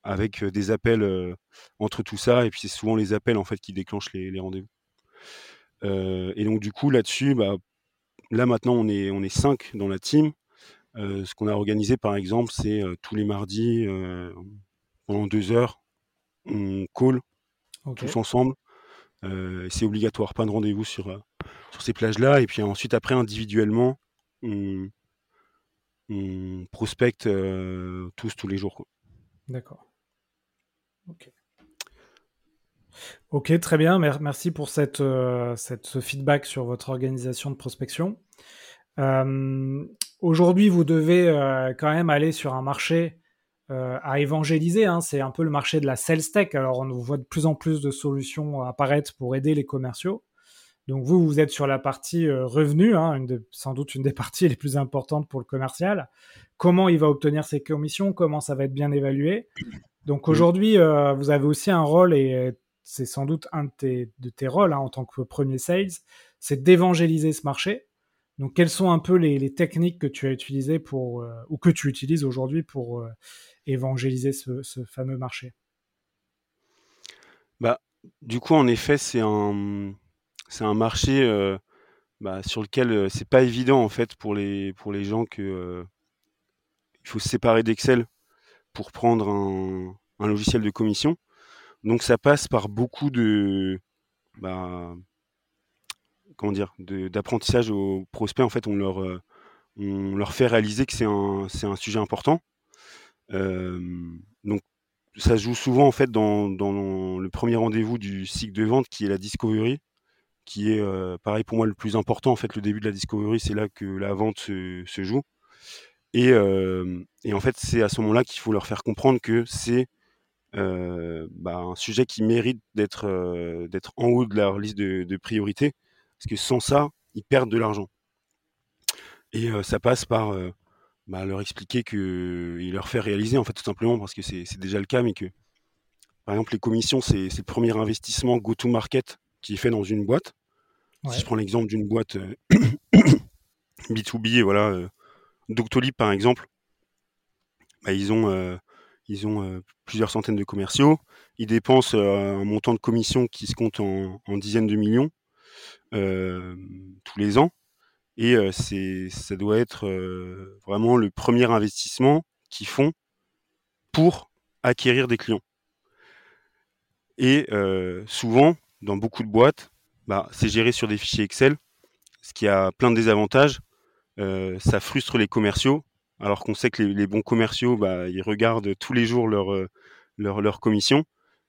avec des appels entre tout ça, et puis c'est souvent les appels en fait qui déclenchent les, les rendez-vous. et donc du coup là-dessus, bah, Là maintenant on est on est cinq dans la team. Euh, ce qu'on a organisé par exemple, c'est tous les mardis pendant deux heures, on call tous ensemble. c'est obligatoire, pas de rendez-vous sur sur ces plages-là. Et puis ensuite après individuellement, on, prospecte tous tous les jours.
D'accord. Ok. Ok, très bien. Merci pour cette, euh, cette, ce feedback sur votre organisation de prospection. Euh, aujourd'hui, vous devez euh, quand même aller sur un marché à évangéliser. Hein. C'est un peu le marché de la sales tech. Alors, on voit de plus en plus de solutions apparaître pour aider les commerciaux. Donc, vous, vous êtes sur la partie revenu, hein, sans doute une des parties les plus importantes pour le commercial. Comment il va obtenir ses commissions? Comment ça va être bien évalué? Donc aujourd'hui, vous avez aussi un rôle et c'est sans doute un de tes, rôles hein, en tant que premier sales, c'est d'évangéliser ce marché. Donc, quelles sont un peu les, techniques que tu as utilisées pour, euh, ou que tu utilises aujourd'hui pour euh, évangéliser ce, fameux marché?
Bah, Du coup, en effet, c'est un, un marché euh, bah, sur lequel c'est pas évident en fait pour les, pour les gens que il faut se séparer d'Excel pour prendre un logiciel de commission. Donc ça passe par beaucoup de bah, comment dire d'apprentissage aux prospects. En fait, on leur euh, on leur fait réaliser que c'est un un sujet important. Donc ça joue souvent en fait dans, dans le premier rendez-vous du cycle de vente qui est la discovery, qui est euh, pareil pour moi le plus important. En fait, le début de la discovery, c'est là que la vente se, se joue. Et, et en fait, c'est à ce moment-là qu'il faut leur faire comprendre que c'est euh, bah, un sujet qui mérite d'être en haut de leur liste de priorités, parce que sans ça, ils perdent de l'argent. Et euh, ça passe par bah, leur expliquer que il leur fait réaliser, en fait, tout simplement, parce que c'est déjà le cas, mais que, par exemple, les commissions, c'est le premier investissement go-to-market qui est fait dans une boîte. Si je prends l'exemple d'une boîte B2B, voilà, Doctolib, par exemple, bah, ils ont ils ont euh, plusieurs centaines de commerciaux. Ils dépensent euh, un montant de commission qui se compte en, dizaines de millions euh, tous les ans. Et c'est, ça doit être vraiment le premier investissement qu'ils font pour acquérir des clients. Et souvent, dans beaucoup de boîtes, bah, c'est géré sur des fichiers Excel, ce qui a plein de désavantages. ça frustre les commerciaux, alors qu'on sait que les, bons commerciaux, bah, ils regardent tous les jours leur, leur, leur commission.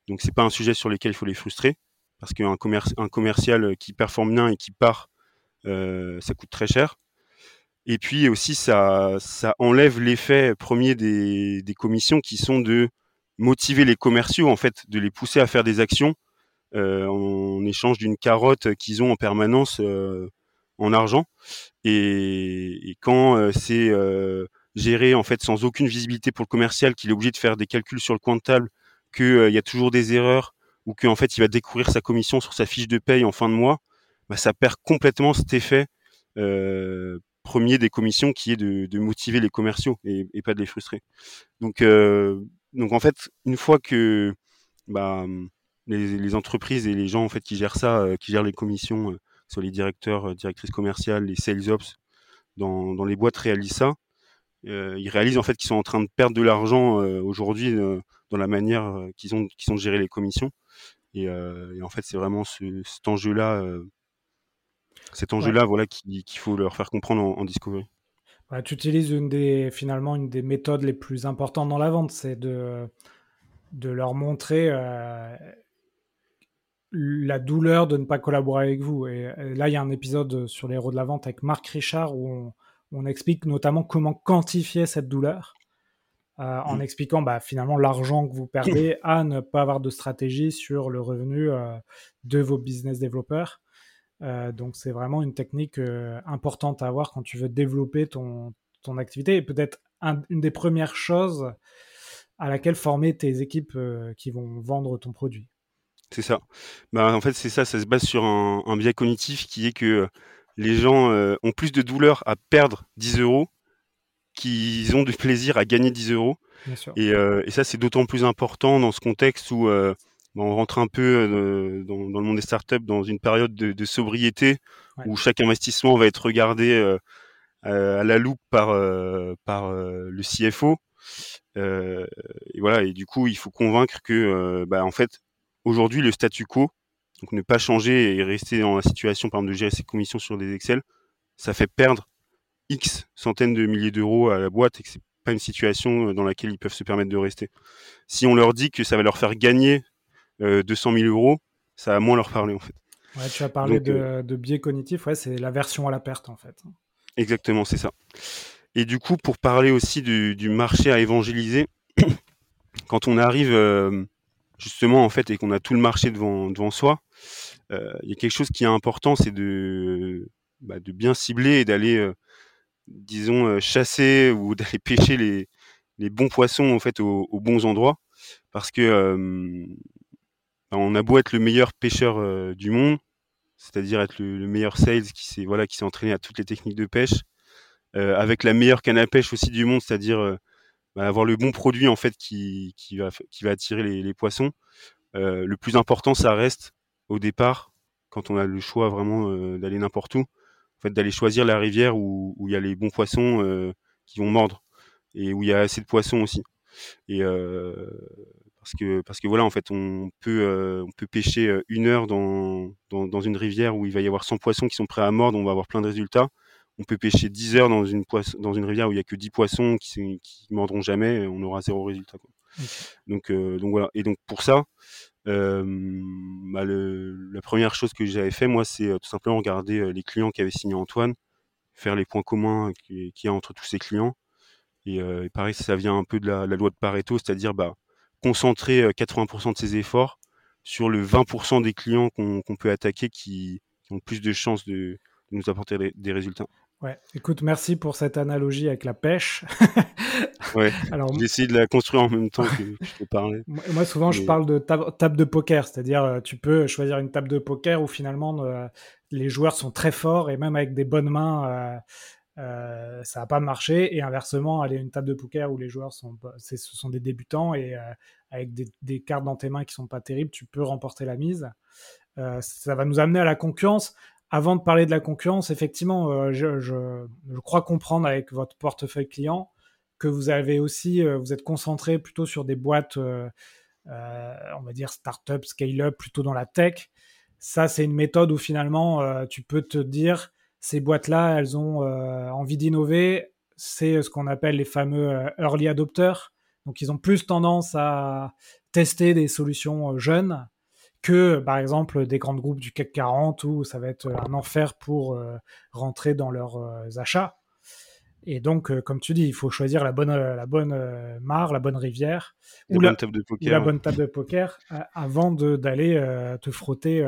Donc c'est pas un sujet sur lequel il faut les frustrer, parce qu'un un commercial qui performe bien et qui part, ça coûte très cher. Et puis aussi, ça, ça enlève l'effet premier des, des commissions qui sont de motiver les commerciaux, en fait, de les pousser à faire des actions euh, en échange d'une carotte qu'ils ont en permanence euh, en argent. Et, et quand euh, c'est géré en fait sans aucune visibilité pour le commercial, qu'il est obligé de faire des calculs sur le coin de table, qu'il y a toujours des erreurs ou qu'en fait il va découvrir sa commission sur sa fiche de paye en fin de mois, bah, ça perd complètement cet effet euh, premier des commissions qui est de, motiver les commerciaux et, pas de les frustrer. Donc, euh, donc en fait, une fois que bah, les, entreprises et les gens en fait qui gèrent ça, euh, qui gèrent les commissions, euh, sur les directeurs, directrices commerciales, les sales ops, dans, les boîtes réalisent ça, ils réalisent en fait qu'ils sont en train de perdre de l'argent aujourd'hui dans la manière qu'ils ont qu'ils ont de gérer les commissions. Et, et en fait, c'est vraiment ce, cet enjeu-là cet enjeu-là, ouais. voilà, qu'il faut leur faire comprendre en, en discovery.
Ouais, tu utilises une des, finalement une des méthodes les plus importantes dans la vente, c'est de, de leur montrer euh, la douleur de ne pas collaborer avec vous. Et, et là, il y a un épisode sur les héros de la vente avec Marc Richard où on, où on explique notamment comment quantifier cette douleur. Euh, en mmh. expliquant bah, finalement l'argent que vous perdez à ne pas avoir de stratégie sur le revenu euh, de vos business développeurs. Euh, donc c'est vraiment une technique importante à avoir quand tu veux développer ton, ton activité et peut-être un, une des premières choses à laquelle former tes équipes qui vont vendre ton produit.
C'est ça. Bah, en fait, c'est ça, ça se base sur un, un, biais cognitif qui est que les gens ont plus de douleur à perdre 10 euros qu'ils ont du plaisir à gagner 10 euros. Et, euh, et, ça, c'est d'autant plus important dans ce contexte où on rentre un peu euh, dans, dans, le monde des startups dans une période de, de sobriété ouais. où chaque investissement va être regardé euh, à la loupe par euh, par le CFO. et voilà. Et du coup, il faut convaincre que, bah, en fait, aujourd'hui, le statu quo, donc ne pas changer et rester dans la situation, par exemple, de gérer ses commissions sur des Excel, ça fait perdre X centaines de milliers d'euros à la boîte et que c'est pas une situation dans laquelle ils peuvent se permettre de rester. Si on leur dit que ça va leur faire gagner euh, 200 000 euros, ça va moins leur parler en fait.
Ouais, tu as parlé Donc, de, euh... de, biais cognitifs, ouais, c'est la version à la perte en fait.
Exactement, c'est ça. Et du coup, pour parler aussi du, du marché à évangéliser, quand on arrive euh, justement en fait et qu'on a tout le marché devant, devant soi, euh, il y a quelque chose qui est important, c'est de, bah, de bien cibler et d'aller, euh, disons, euh, chasser ou d'aller pêcher les, les bons poissons en fait aux, bons endroits, parce que euh, on a beau être le meilleur pêcheur euh, du monde, c'est-à-dire être le, le, meilleur sales qui s'est voilà qui s'est entraîné à toutes les techniques de pêche, euh, avec la meilleure canne à pêche aussi du monde, c'est-à-dire bah, avoir le bon produit en fait qui, qui va qui va attirer les, poissons. Le plus important, ça reste au départ, quand on a le choix vraiment d'aller n'importe où, en fait d'aller choisir la rivière où, il y a les bons poissons qui vont mordre et où il y a assez de poissons aussi. Et parce que parce que voilà en fait on peut euh, on peut pêcher euh, une heure dans, dans, dans une rivière où il va y avoir 100 poissons qui sont prêts à mordre on va avoir plein de résultats on peut pêcher 10 heures dans une dans une rivière où il y a que 10 poissons qui qui mordront jamais on aura zéro résultat quoi. Okay. donc euh, donc voilà et donc pour ça euh, bah le, la première chose que j'avais fait moi c'est tout simplement regarder les clients qui avaient signé Antoine faire les points communs qu'il qui y a entre tous ces clients et, et pareil ça vient un peu de la, la loi de Pareto c'est-à-dire bah concentrer 80% de ses efforts sur le 20% des clients qu'on qu peut attaquer qui, qui, ont plus de chances de, de nous apporter des résultats.
Ouais, écoute, merci pour cette analogie avec la pêche.
ouais, Alors, j'ai essayé de la construire en même temps que je te parlais.
Moi, souvent, Mais... je parle de tab table de poker, c'est-à-dire euh, tu peux choisir une table de poker où finalement euh, les joueurs sont très forts et même avec des bonnes mains, euh, euh, ça va pas marcher et inversement aller à une table de poker où les joueurs sont ce sont des débutants et avec des, des, cartes dans tes mains qui sont pas terribles tu peux remporter la mise. Ça va nous amener à la concurrence avant de parler de la concurrence, effectivement, je, je, crois comprendre avec votre portefeuille client que vous avez aussi, vous êtes concentré plutôt sur des boîtes, on va dire start-up, scale-up, plutôt dans la tech. Ça, c'est une méthode où finalement, tu peux te dire, ces boîtes-là, elles ont envie d'innover. C'est ce qu'on appelle les fameux early adopters. Donc, ils ont plus tendance à tester des solutions jeunes que par exemple des grands groupes du CAC 40 où ça va être un enfer pour euh, rentrer dans leurs euh, achats. Et donc, euh, comme tu dis, il faut choisir la bonne, la bonne mare, la bonne rivière
ou la, table de poker,
la bonne table de poker avant d'aller te frotter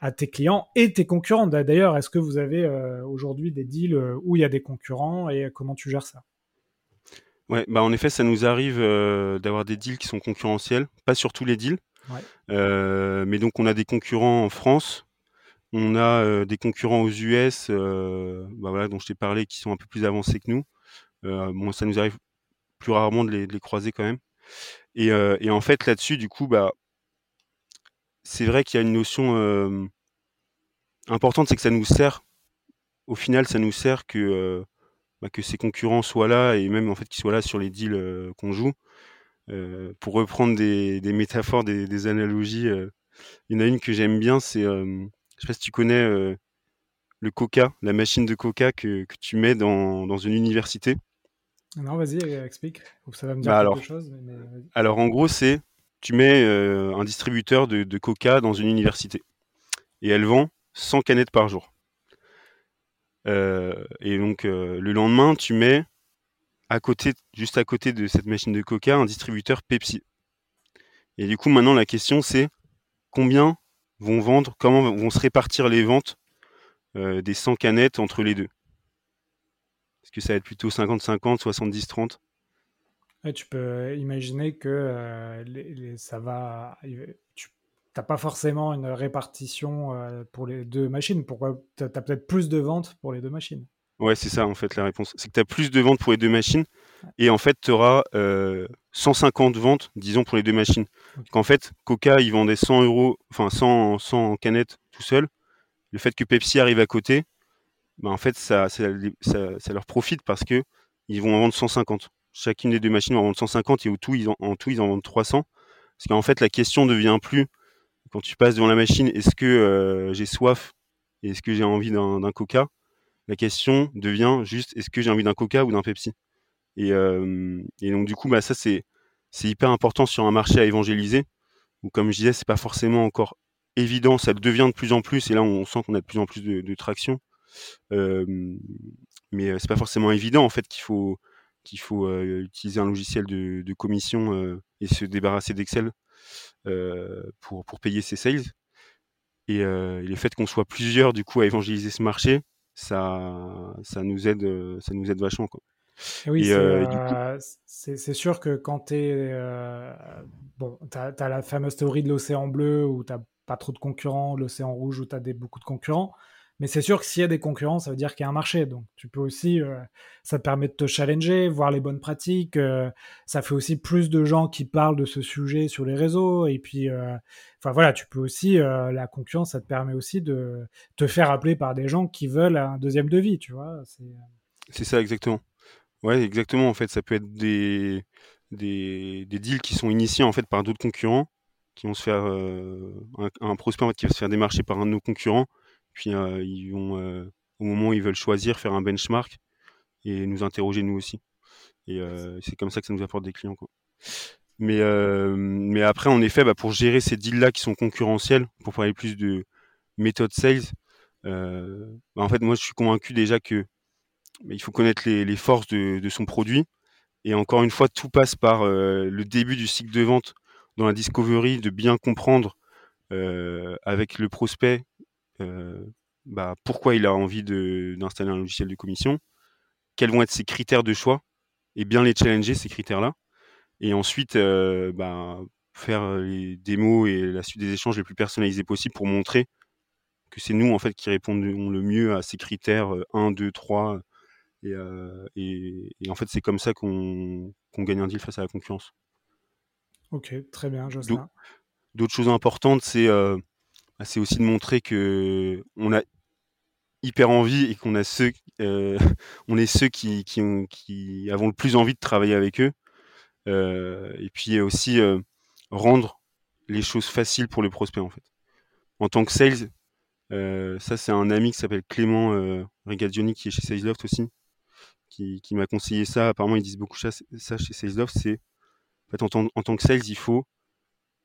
à tes clients et tes concurrents. D'ailleurs, est-ce que vous avez aujourd'hui des deals où il y a des concurrents et comment tu gères ça?
Ouais, bah en effet, ça nous arrive d'avoir des deals qui sont concurrentiels, pas sur tous les deals. Euh, mais donc on a des concurrents en France, on a euh, des concurrents aux US, euh, bah dont je t'ai parlé, qui sont un peu plus avancés que nous. bon, ça nous arrive plus rarement de les, croiser quand même. Et, en fait là-dessus, du coup, bah, c'est vrai qu'il y a une notion importante, c'est que ça nous sert. Au final, ça nous sert que bah, que ces concurrents soient là et même en fait qu'ils soient là sur les deals qu'on joue. Euh, pour reprendre des, métaphores, des, analogies, euh, il y en a une que j'aime bien, c'est, euh, je sais pas si tu connais le coca, la machine de coca que, tu mets dans, une université.
Non, vas-y, explique. Ça va me dire bah, quelque chose.
alors, en gros, c'est tu mets un distributeur de, de, coca dans une université et elle vend 100 canettes par jour. et donc, le lendemain, tu mets côté, juste à côté de cette machine de coca, un distributeur Pepsi. Et du coup, maintenant, la question, c'est combien vont vendre, comment vont se répartir les ventes euh, des 100 canettes entre les deux? Est-ce que ça va être plutôt 50-50, 70-30
Tu peux imaginer que euh, ça va. Tu n'as pas forcément une répartition euh, pour les deux machines. Pourquoi Tu as peut-être plus de ventes pour les deux machines?
Ouais, c'est ça en fait la réponse. C'est que tu as plus de ventes pour les deux machines et en fait tu auras 150 ventes, disons, pour les deux machines. Qu'en fait, Coca, ils vendaient 100 euros, enfin 100, 100 canettes tout seul. Le fait que Pepsi arrive à côté, bah, en fait, ça, ça, leur profite parce que ils vont en vendre 150. Chacune des deux machines va en vendre 150 et au tout, ils en, en tout, ils en vendent 300. Parce qu'en fait, la question ne devient plus, quand tu passes devant la machine, est-ce que euh, j'ai soif et est-ce que j'ai envie d'un Coca? La question devient juste est-ce que j'ai envie d'un Coca ou d'un Pepsi? Et, donc du coup, bah, ça c'est hyper important sur un marché à évangéliser. Où comme je disais, c'est pas forcément encore évident, ça devient de plus en plus, et là on sent qu'on a de plus en plus de, traction. mais c'est pas forcément évident en fait qu'il faut faut utiliser un logiciel de, commission et se débarrasser d'Excel pour, pour payer ses sales. Et, et le fait qu'on soit plusieurs du coup à évangéliser ce marché, ça, ça nous aide, euh, ça nous aide vachement. Quoi.
Oui, euh, euh, c'est sûr que quand tu es. bon, tu as, la fameuse théorie de l'océan bleu où tu pas trop de concurrents, l'océan rouge où tu as des, beaucoup de concurrents. Mais c'est sûr que s'il y a des concurrents, ça veut dire qu'il y a un marché. Donc tu peux aussi, euh, ça te permet de te challenger, voir les bonnes pratiques. Euh, ça fait aussi plus de gens qui parlent de ce sujet sur les réseaux. Et puis, euh, enfin voilà, tu peux aussi, la concurrence, ça te permet aussi de te faire appeler par des gens qui veulent un deuxième devis, tu vois.
C'est ça exactement. Ouais, exactement. En fait, ça peut être des, des, deals qui sont initiés en fait par d'autres concurrents, qui vont se faire un, prospect qui va se faire démarcher par un de nos concurrents puis ils vont, au moment où ils veulent choisir, faire un benchmark et nous interroger nous aussi. Et c'est comme ça que ça nous apporte des clients. Quoi. Mais, mais après, en effet, bah, pour gérer ces deals-là qui sont concurrentiels, pour parler plus de méthode sales, bah, en fait, moi, je suis convaincu déjà que bah, il faut connaître les, les forces de, de, son produit. Et encore une fois, tout passe par le début du cycle de vente dans la discovery, de bien comprendre euh, avec le prospect bah, pourquoi il a envie d'installer un logiciel de commission, quels vont être ses critères de choix, et bien les challenger, ces critères-là. Et ensuite, euh, bah, faire les démos et la suite des échanges les plus personnalisés possibles pour montrer que c'est nous en fait qui répondons le mieux à ces critères 1, 2, 3. Et, en fait, c'est comme ça qu'on gagne un deal face à la concurrence.
Ok, très bien, Jocelyn.
D'autres choses importantes, c'est euh, c'est aussi de montrer que on a hyper envie et qu'on a ceux, euh, on est ceux qui, qui, ont, avons le plus envie de travailler avec eux. Euh, et puis aussi euh, rendre les choses faciles pour le prospect en fait. En tant que sales, ça c'est un ami qui s'appelle Clément euh, qui est chez Salesloft aussi, qui, qui m'a conseillé ça. Apparemment ils disent beaucoup ça, chez Salesloft, c'est en, en tant que sales il faut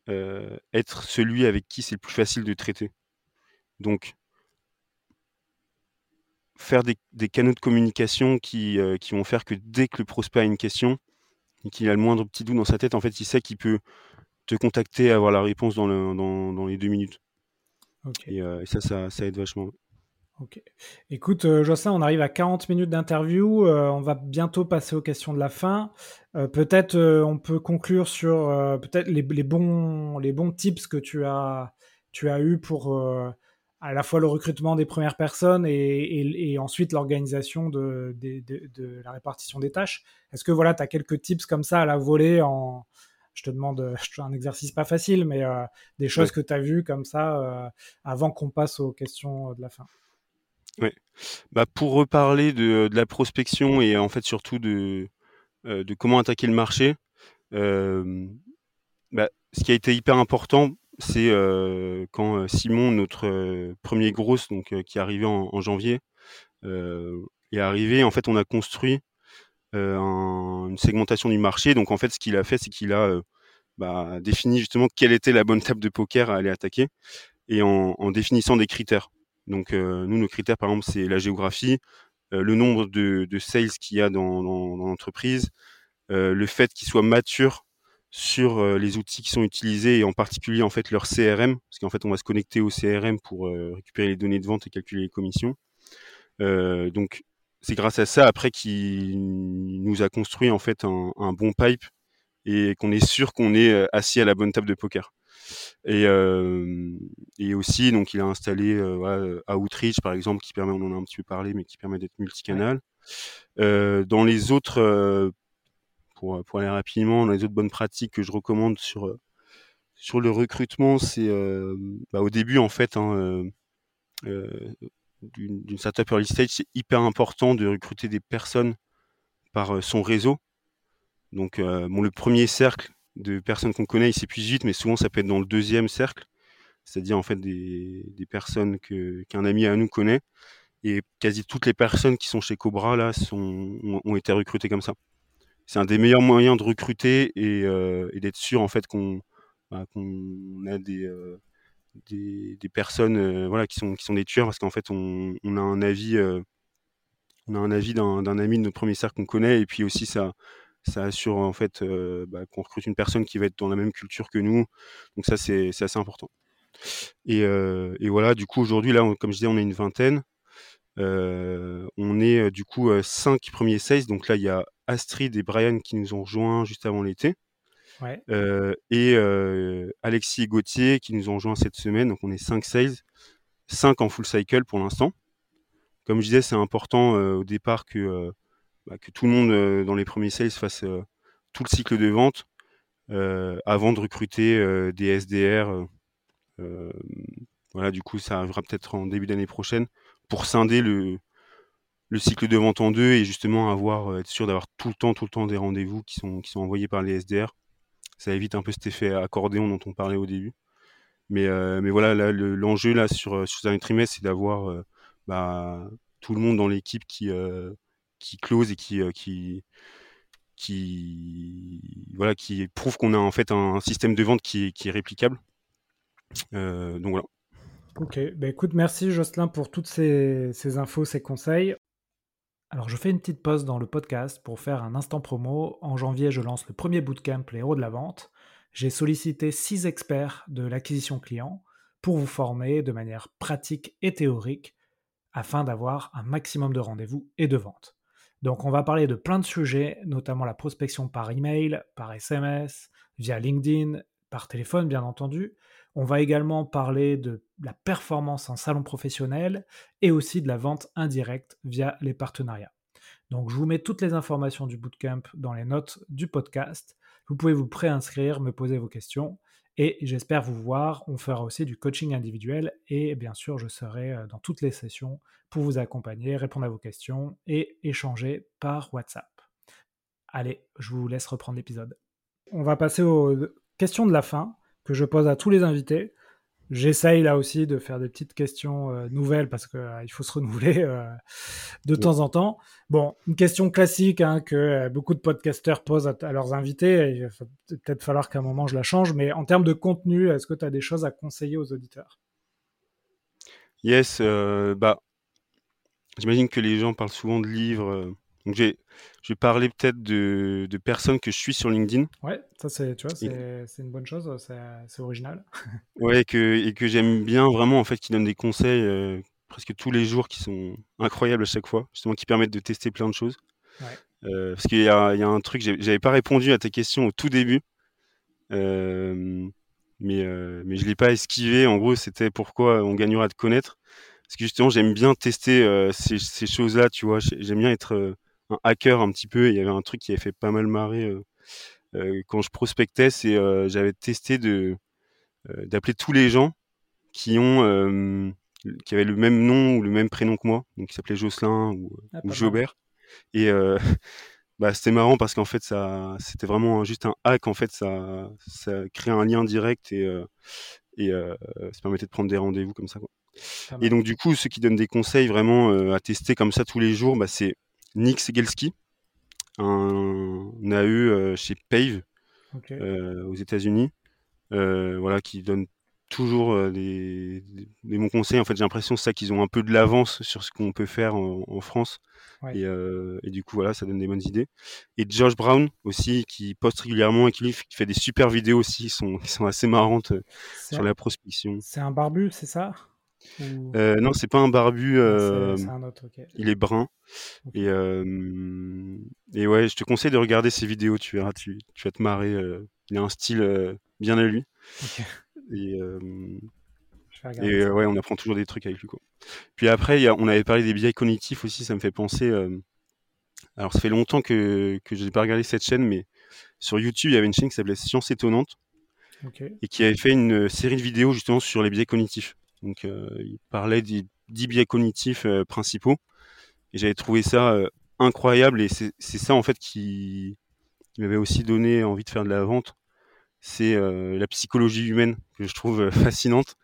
être celui avec qui c'est le plus facile de traiter. Donc faire des, des, canaux de communication qui, euh, qui, vont faire que dès que le prospect a une question et qu'il a le moindre petit doute dans sa tête, en fait, il sait qu'il peut te contacter et avoir la réponse dans, le, dans, dans les deux minutes. Okay. Et, euh, et, ça, ça, ça, aide vachement.
Ok. Écoute, euh, Jocelyn, on arrive à 40 minutes d'interview. Euh, on va bientôt passer aux questions de la fin. Euh, peut-être on peut conclure sur peut-être les, les, bons, les bons tips que tu as, tu as eu pour à la fois le recrutement des premières personnes et, et, et ensuite l'organisation de, de, de, de, la répartition des tâches. Est-ce que voilà, tu as quelques tips comme ça à la volée en, je te demande un exercice pas facile, mais euh, des choses ouais. que tu as vues comme ça euh, avant qu'on passe aux questions de la fin?
Oui. Bah, pour reparler de, de, la prospection et en fait surtout de, euh, de comment attaquer le marché, bah, ce qui a été hyper important c'est euh, quand euh, Simon, notre euh, premier gros, donc qui est arrivé en, janvier, est arrivé. En fait, on a construit un, une segmentation du marché. Donc, en fait, ce qu'il a fait, c'est qu'il a bah, défini justement quelle était la bonne table de poker à aller attaquer et en définissant des critères. Donc, nous, nos critères, par exemple, c'est la géographie, le nombre de, sales qu'il y a dans, l'entreprise, le fait qu'il soit mature sur euh, les outils qui sont utilisés et en particulier en fait leur CRM parce qu'en fait on va se connecter au CRM pour euh, récupérer les données de vente et calculer les commissions. Euh, donc c'est grâce à ça après qu'il nous a construit en fait un bon pipe et qu'on est sûr qu'on est assis à la bonne table de poker. Et, et aussi donc il a installé voilà, Outreach par exemple qui permet on en a un petit peu parlé mais qui permet d'être multicanal. Dans les autres pour, pour aller rapidement, les autres bonnes pratiques que je recommande sur, sur le recrutement, c'est bah, au début, en fait, hein, d'une startup early stage, c'est hyper important de recruter des personnes par son réseau. Donc, bon, le premier cercle de personnes qu'on connaît, il s'épuise vite, mais souvent ça peut être dans le deuxième cercle, c'est-à-dire en fait des, personnes que qu'un ami à nous connaît. Et quasi toutes les personnes qui sont chez Cobra là sont, ont, été recrutées comme ça c'est un des meilleurs moyens de recruter et, euh, d'être sûr en fait qu'on bah, qu'on a des, euh, des, personnes euh, voilà qui sont qui sont des tueurs parce qu'en fait on, on, a un avis on a un avis d'un ami de notre premier cercle qu'on connaît et puis aussi ça ça assure en fait euh, bah, qu'on recrute une personne qui va être dans la même culture que nous donc ça c'est assez important et, euh, et voilà du coup aujourd'hui là on, comme je disais on est une vingtaine euh, on est du coup cinq premiers sales. Donc là, il y a Astrid et Brian qui nous ont rejoints juste avant l'été.
Ouais.
Et Alexis et Gauthier qui nous ont rejoints cette semaine. Donc on est 5 sales, 5 en full cycle pour l'instant. Comme je disais, c'est important au départ que, bah, que tout le monde dans les premiers sales fasse tout le cycle de vente avant de recruter des SDR. voilà, du coup, ça arrivera peut-être en début d'année prochaine pour scinder le, le cycle de vente en deux et justement avoir euh, être sûr d'avoir tout le temps tout le temps des rendez-vous qui sont qui sont envoyés par les SDR ça évite un peu cet effet accordéon dont on parlait au début mais euh, mais voilà là l'enjeu le, là sur euh, sur un trimestre c'est d'avoir euh, bah, tout le monde dans l'équipe qui euh, qui close et qui qui qui voilà qui prouve qu'on a en fait un, système de vente qui est, réplicable donc voilà
Ok, bah écoute, merci Jocelyn pour toutes ces, ces, infos, ces conseils. Alors je fais une petite pause dans le podcast pour faire un instant promo. En janvier, je lance le premier bootcamp Les héros de la vente. J'ai sollicité six experts de l'acquisition client pour vous former de manière pratique et théorique afin d'avoir un maximum de rendez-vous et de ventes. Donc on va parler de plein de sujets, notamment la prospection par email, par SMS, via LinkedIn, par téléphone bien entendu, on va également parler de la performance en salon professionnel et aussi de la vente indirecte via les partenariats. Donc je vous mets toutes les informations du bootcamp dans les notes du podcast. Vous pouvez vous préinscrire, me poser vos questions Et j'espère vous voir. On fera aussi du coaching individuel et bien sûr, je serai euh, dans toutes les sessions pour vous accompagner, répondre à vos questions et échanger par WhatsApp. Allez, je vous laisse reprendre l'épisode. On va passer aux questions de la fin que je pose à tous les invités. J'essaye là aussi de faire des petites questions euh, nouvelles parce qu'il euh, faut se renouveler euh, de temps en temps. Bon, une question classique hein, que beaucoup de podcasteurs posent à, leurs invités. il va peut-être falloir qu'à un moment je la change, mais en termes de contenu, est-ce que tu as des choses à conseiller aux auditeurs?
Yes, bah, j'imagine que les gens parlent souvent de livres donc, je vais parler peut-être de, de, personnes que je suis sur LinkedIn.
Ouais, ça, c'est, tu vois, c'est, une bonne chose, c'est, original.
ouais, et que, et que j'aime bien vraiment, en fait, qui donnent des conseils euh, presque tous les jours qui sont incroyables à chaque fois, justement, qui permettent de tester plein de choses. Ouais. Euh, parce qu'il y a, y a, un truc, j'avais pas répondu à ta question au tout début, euh, mais, mais je l'ai pas esquivé. En gros, c'était pourquoi on gagnera à te connaître. Parce que justement, j'aime bien tester ces, ces choses-là, tu vois. J'aime bien être un hacker un petit peu. il y avait un truc qui avait fait pas mal marrer quand je prospectais, c'est j'avais testé de d'appeler tous les gens qui ont qui avaient le même nom ou le même prénom que moi, donc qui s'appelait Jocelyn ou, ah, Jobert. Et bah, c'était marrant parce qu'en fait, ça, c'était vraiment juste un hack. En fait, ça, ça crée un lien direct et, et ça permettait de prendre des rendez-vous comme ça. Quoi. Et donc, du coup, ceux qui donnent des conseils vraiment à tester comme ça tous les jours, bah, c'est Nick Segelski, un AE euh, chez Pave euh, aux États-Unis, euh, voilà, qui donne toujours des, bons conseils. En fait, j'ai l'impression ça qu'ils ont un peu de l'avance sur ce qu'on peut faire en, France. Et, du coup, voilà, ça donne des bonnes idées. Et Josh Brown aussi, qui poste régulièrement et qui, fait des super vidéos aussi, qui sont, sont assez marrantes sur la prospection.
C'est un barbu, c'est ça?
Euh, non, c'est pas un barbu. Euh, il est brun. Et, euh, et ouais, je te conseille de regarder ses vidéos. Tu verras, tu, vas te marrer. il a un style bien à lui. Et, et ouais, on apprend toujours des trucs avec lui. Quoi. Puis après, on avait parlé des biais cognitifs aussi. Ça me fait penser. alors, ça fait longtemps que, que je n'ai pas regardé cette chaîne, mais sur YouTube, il y avait une chaîne qui s'appelait Science Étonnante. Et qui avait fait une série de vidéos justement sur les biais cognitifs. Donc, euh, il parlait des 10 biais cognitifs euh, principaux. Et j'avais trouvé ça euh, incroyable. Et c'est ça, en fait, qui, m'avait aussi donné envie de faire de la vente. C'est la psychologie humaine que je trouve fascinante.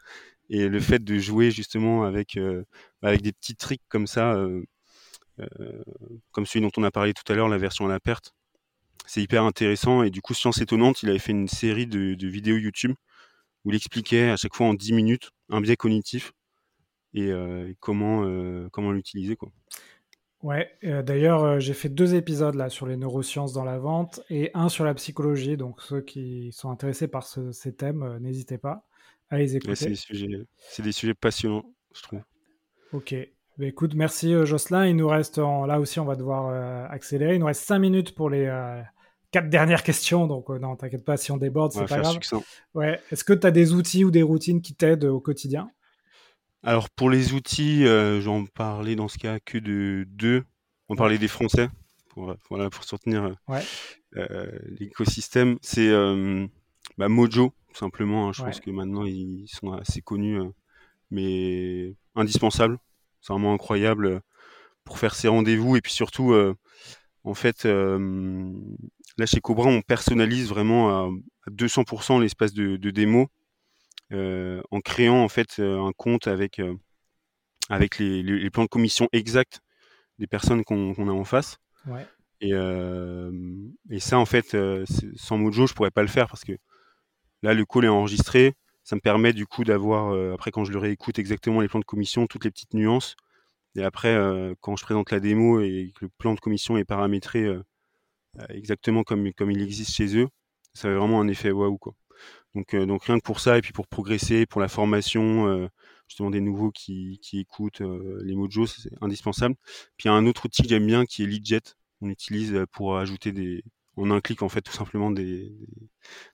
Et le fait de jouer justement avec, avec des petits tricks comme ça, comme celui dont on a parlé tout à l'heure, la version à la perte, c'est hyper intéressant. Et du coup, Science Étonnante, il avait fait une série de, de vidéos YouTube où il expliquait à chaque fois en 10 minutes un biais cognitif et, euh, comment, euh, comment l'utiliser. Quoi.
Ouais, euh, d'ailleurs, j'ai fait deux épisodes là sur les neurosciences dans la vente et un sur la psychologie. Donc, ceux qui sont intéressés par ces thèmes, n'hésitez pas à les écouter.
c'est, des sujets, passionnants, je trouve.
Ok. Bah, écoute, merci Jocelyn. Il nous reste, là aussi, on va devoir accélérer. Il nous reste cinq minutes pour les quatre dernières questions, donc euh, non, t'inquiète pas, si on déborde, c'est pas grave. Ouais. Est-ce que tu as des outils ou des routines qui t'aident au quotidien?
Alors pour les outils, euh, j'en parlais dans ce cas que de deux. On parlait des Français pour, voilà, pour soutenir euh, l'écosystème. C'est bah, Mojo, tout simplement. Hein. je pense que maintenant ils sont assez connus, mais indispensables. C'est vraiment incroyable pour faire ses rendez-vous et puis surtout en fait, là chez Cobra, on personnalise vraiment à, 200% l'espace de, démo en créant en fait un compte avec avec les, plans de commission exacts des personnes qu'on a en face. Et, ça, en fait, sans Mojo, je pourrais pas le faire parce que là, le call est enregistré. Ça me permet du coup d'avoir, après quand je le réécoute exactement les plans de commission, toutes les petites nuances et après, euh, quand je présente la démo et que le plan de commission est paramétré euh, euh, exactement comme, comme il existe chez eux, ça fait vraiment un effet waouh quoi. Donc, donc rien que pour ça et puis pour progresser, pour la formation, justement des nouveaux qui, qui écoutent les mojos, c'est indispensable. Puis il y a un autre outil que j'aime bien qui est LeadJet. On utilise pour ajouter des, en un clic en fait tout simplement des,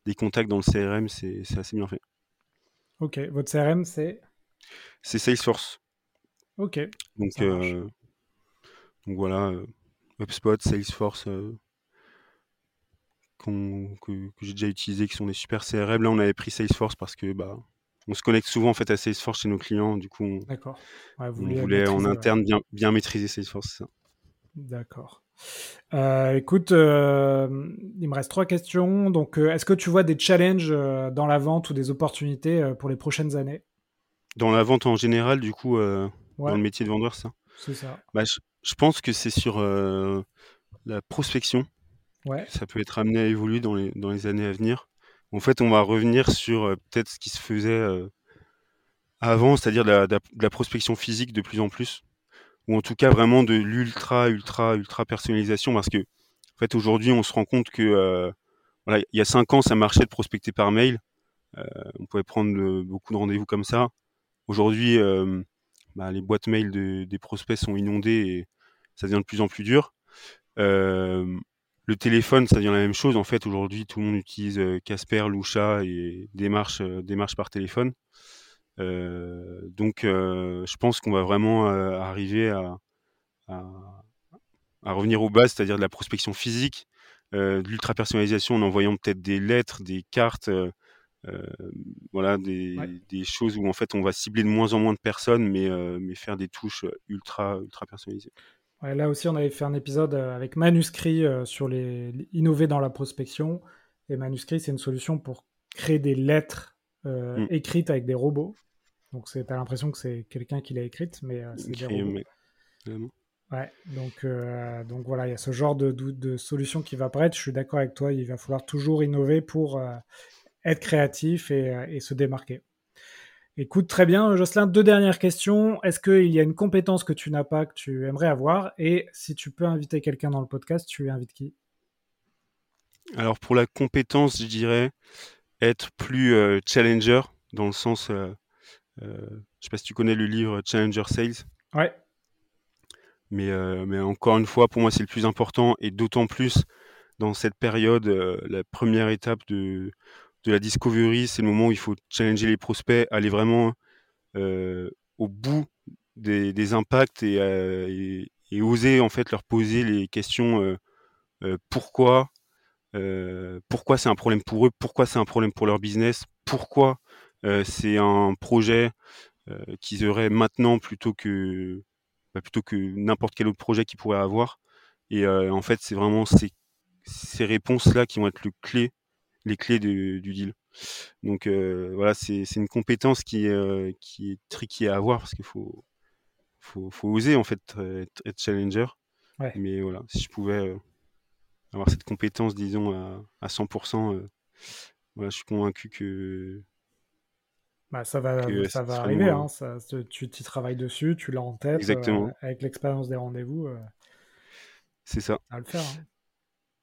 des, contacts dans le CRM, c'est assez bien fait.
Ok, votre CRM c'est?
C'est Salesforce.
Ok.
Donc, euh, donc voilà, HubSpot, Salesforce, euh, que, que j'ai déjà utilisés, qui sont des super CRM. Là, on avait pris Salesforce parce que bah, on se connecte souvent en fait à Salesforce chez nos clients. Du coup, on,
D'accord.
on voulait en interne bien, bien maîtriser Salesforce.
D'accord. Euh, écoute, euh, il me reste trois questions. Donc, euh, est-ce que tu vois des challenges dans la vente ou des opportunités pour les prochaines années?
Dans la vente en général, du coup, dans le métier de vendeur, ça
C'est ça.
Bah, je, pense que c'est sur la prospection.
Ouais.
Ça peut être amené à évoluer dans les, dans les années à venir. En fait, on va revenir sur peut-être ce qui se faisait avant, c'est-à-dire de la prospection physique de plus en plus ou en tout cas vraiment de l'ultra, ultra, ultra personnalisation, parce que en fait aujourd'hui on se rend compte que euh, voilà, il y a cinq ans ça marchait de prospecter par mail, euh, on pouvait prendre beaucoup de rendez-vous comme ça. Aujourd'hui, euh, bah, les boîtes mail des prospects sont inondées et ça devient de plus en plus dur. le téléphone, ça devient la même chose. En fait, aujourd'hui, tout le monde utilise Casper, Lusha et démarche, démarche par téléphone. Euh, donc, euh, je pense qu'on va vraiment euh, arriver à, à, revenir aux bases, c'est-à-dire de la prospection physique, de l'ultra personnalisation en envoyant peut-être des lettres, des cartes. Voilà des, des, choses où en fait on va cibler de moins en moins de personnes mais, mais faire des touches ultra ultra personnalisées.
là aussi on avait fait un épisode avec Manuscrit sur les innover dans la prospection et Manuscrit c'est une solution pour créer des lettres mmh. écrites avec des robots donc tu as l'impression que c'est quelqu'un qui l'a écrite, mais euh, c'est des Ouais, donc, euh, donc voilà, il y a ce genre de, de, solution qui va apparaître. Je suis d'accord avec toi, il va falloir toujours innover pour euh, être créatif et, se démarquer. Écoute, très bien, Jocelyn, deux dernières questions. Est-ce qu'il y a une compétence que tu n'as pas, que tu aimerais avoir? Et si tu peux inviter quelqu'un dans le podcast, tu invites qui?
Alors pour la compétence, je dirais être plus challenger, dans le sens euh, je sais pas si tu connais le livre Challenger Sales.
Ouais.
Mais, euh, mais encore une fois, pour moi, c'est le plus important et d'autant plus dans cette période, euh, la première étape de, de la discovery, c'est le moment où il faut challenger les prospects, aller vraiment au bout des, impacts et, et, oser en fait leur poser les questions pourquoi, pourquoi c'est un problème pour eux, pourquoi c'est un problème pour leur business, pourquoi euh, c'est un projet euh, qu'ils auraient maintenant plutôt que bah, plutôt que n'importe quel autre projet qu'ils pourraient avoir. Et euh, en fait, c'est vraiment ces, ces réponses-là qui vont être le clé, les clés du deal. Donc voilà, c'est une compétence qui, qui est tricky à avoir parce qu'il faut, faut, faut, oser en fait être, challenger. Mais voilà, si je pouvais avoir cette compétence, disons, à, à 100%, voilà, je suis convaincu que
bah, ça va, ça va arriver, hein, ça, tu travailles dessus, tu l'as en tête,
Exactement.
Euh, avec l'expérience des rendez-vous. Euh,
c'est ça.
À le faire. Hein.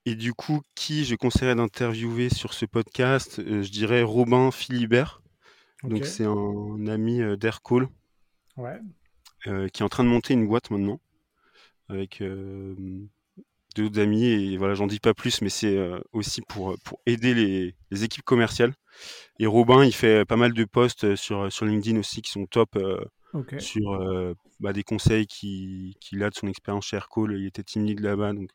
Et du coup, qui je conseillerais d'interviewer sur ce podcast? Euh, Je dirais Robin Philibert. Donc c'est un ami d'Aircall
ouais.
qui est en train de monter une boîte maintenant avec d'autres amis et voilà j'en dis pas plus mais c'est aussi pour, pour aider les, les équipes commerciales et Robin, il fait pas mal de posts sur, sur LinkedIn aussi qui sont top euh, sur euh, bah, des conseils qu'il a de son expérience chez Aircall. Il était team lead là-bas, donc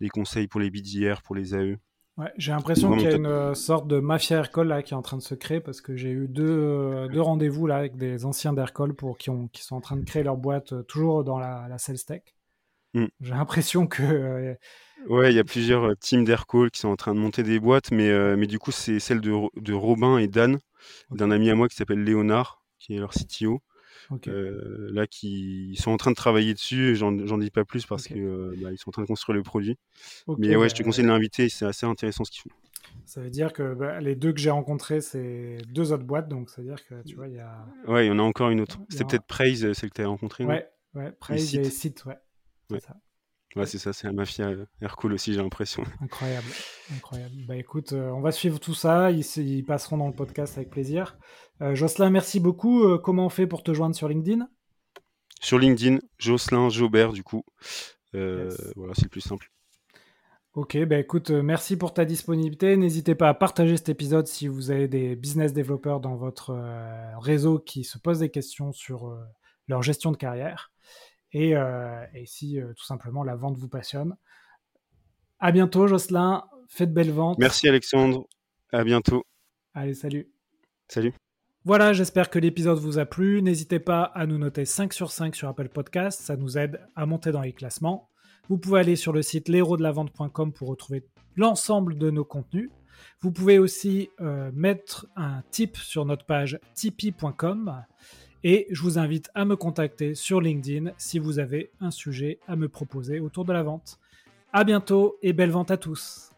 des conseils pour les BDR, pour les AE.
Ouais, j'ai l'impression qu'il y a une euh, sorte de mafia Aircall là qui est en train de se créer parce que j'ai eu deux, deux rendez-vous là avec des anciens d'Aircall pour qui, ont, qui sont en train de créer leur boîte toujours dans la, la sales tech. Mmh. J'ai l'impression que
Ouais, il y a plusieurs euh, teams d'Aircall qui sont en train de monter des boîtes, mais, euh, mais du coup, c'est celle de, de Robin et Dan, d'un ami à moi qui s'appelle Léonard, qui est leur CTO. Euh, là, qui sont en train de travailler dessus, j'en dis pas plus parce qu'ils bah, sont en train de construire le produit. mais ouais, je te bah, conseille de l'inviter, c'est assez intéressant ce qu'ils font.
Ça veut dire que bah, les deux que j'ai rencontrés, c'est deux autres boîtes, donc ça veut dire que tu vois, il y a.
Ouais, il y en a encore une autre. C'était peut-être Praise, celle que tu as rencontrée.
Ouais, ouais, Praise et Site, ouais. ouais. Ça.
Ouais, c'est ça, c'est la mafia Aircool aussi, j'ai l'impression.
Incroyable, incroyable. Bah écoute, euh, on va suivre tout ça, ils, passeront dans le podcast avec plaisir. Euh, Jocelyn, merci beaucoup. Euh, comment on fait pour te joindre sur LinkedIn?
Sur LinkedIn, Jocelyn Jobert, du coup. Voilà, c'est le plus simple.
Ok, bah écoute, merci pour ta disponibilité. N'hésitez pas à partager cet épisode si vous avez des business développeurs dans votre réseau qui se posent des questions sur leur gestion de carrière. Euh, et, si euh, tout simplement la vente vous passionne. À bientôt, Jocelyn. faites belles ventes.
Merci Alexandre. À bientôt.
Allez, salut.
Salut.
Voilà, j'espère que l'épisode vous a plu. N'hésitez pas à nous noter 5 sur 5 sur Apple Podcast, ça nous aide à monter dans les classements. Vous pouvez aller sur le site l'héros-de-la-vente.com pour retrouver l'ensemble de nos contenus. Vous pouvez aussi euh, mettre un tip sur notre page tipeee.com et je vous invite à me contacter sur LinkedIn si vous avez un sujet à me proposer autour de la vente. À bientôt et belle vente à tous.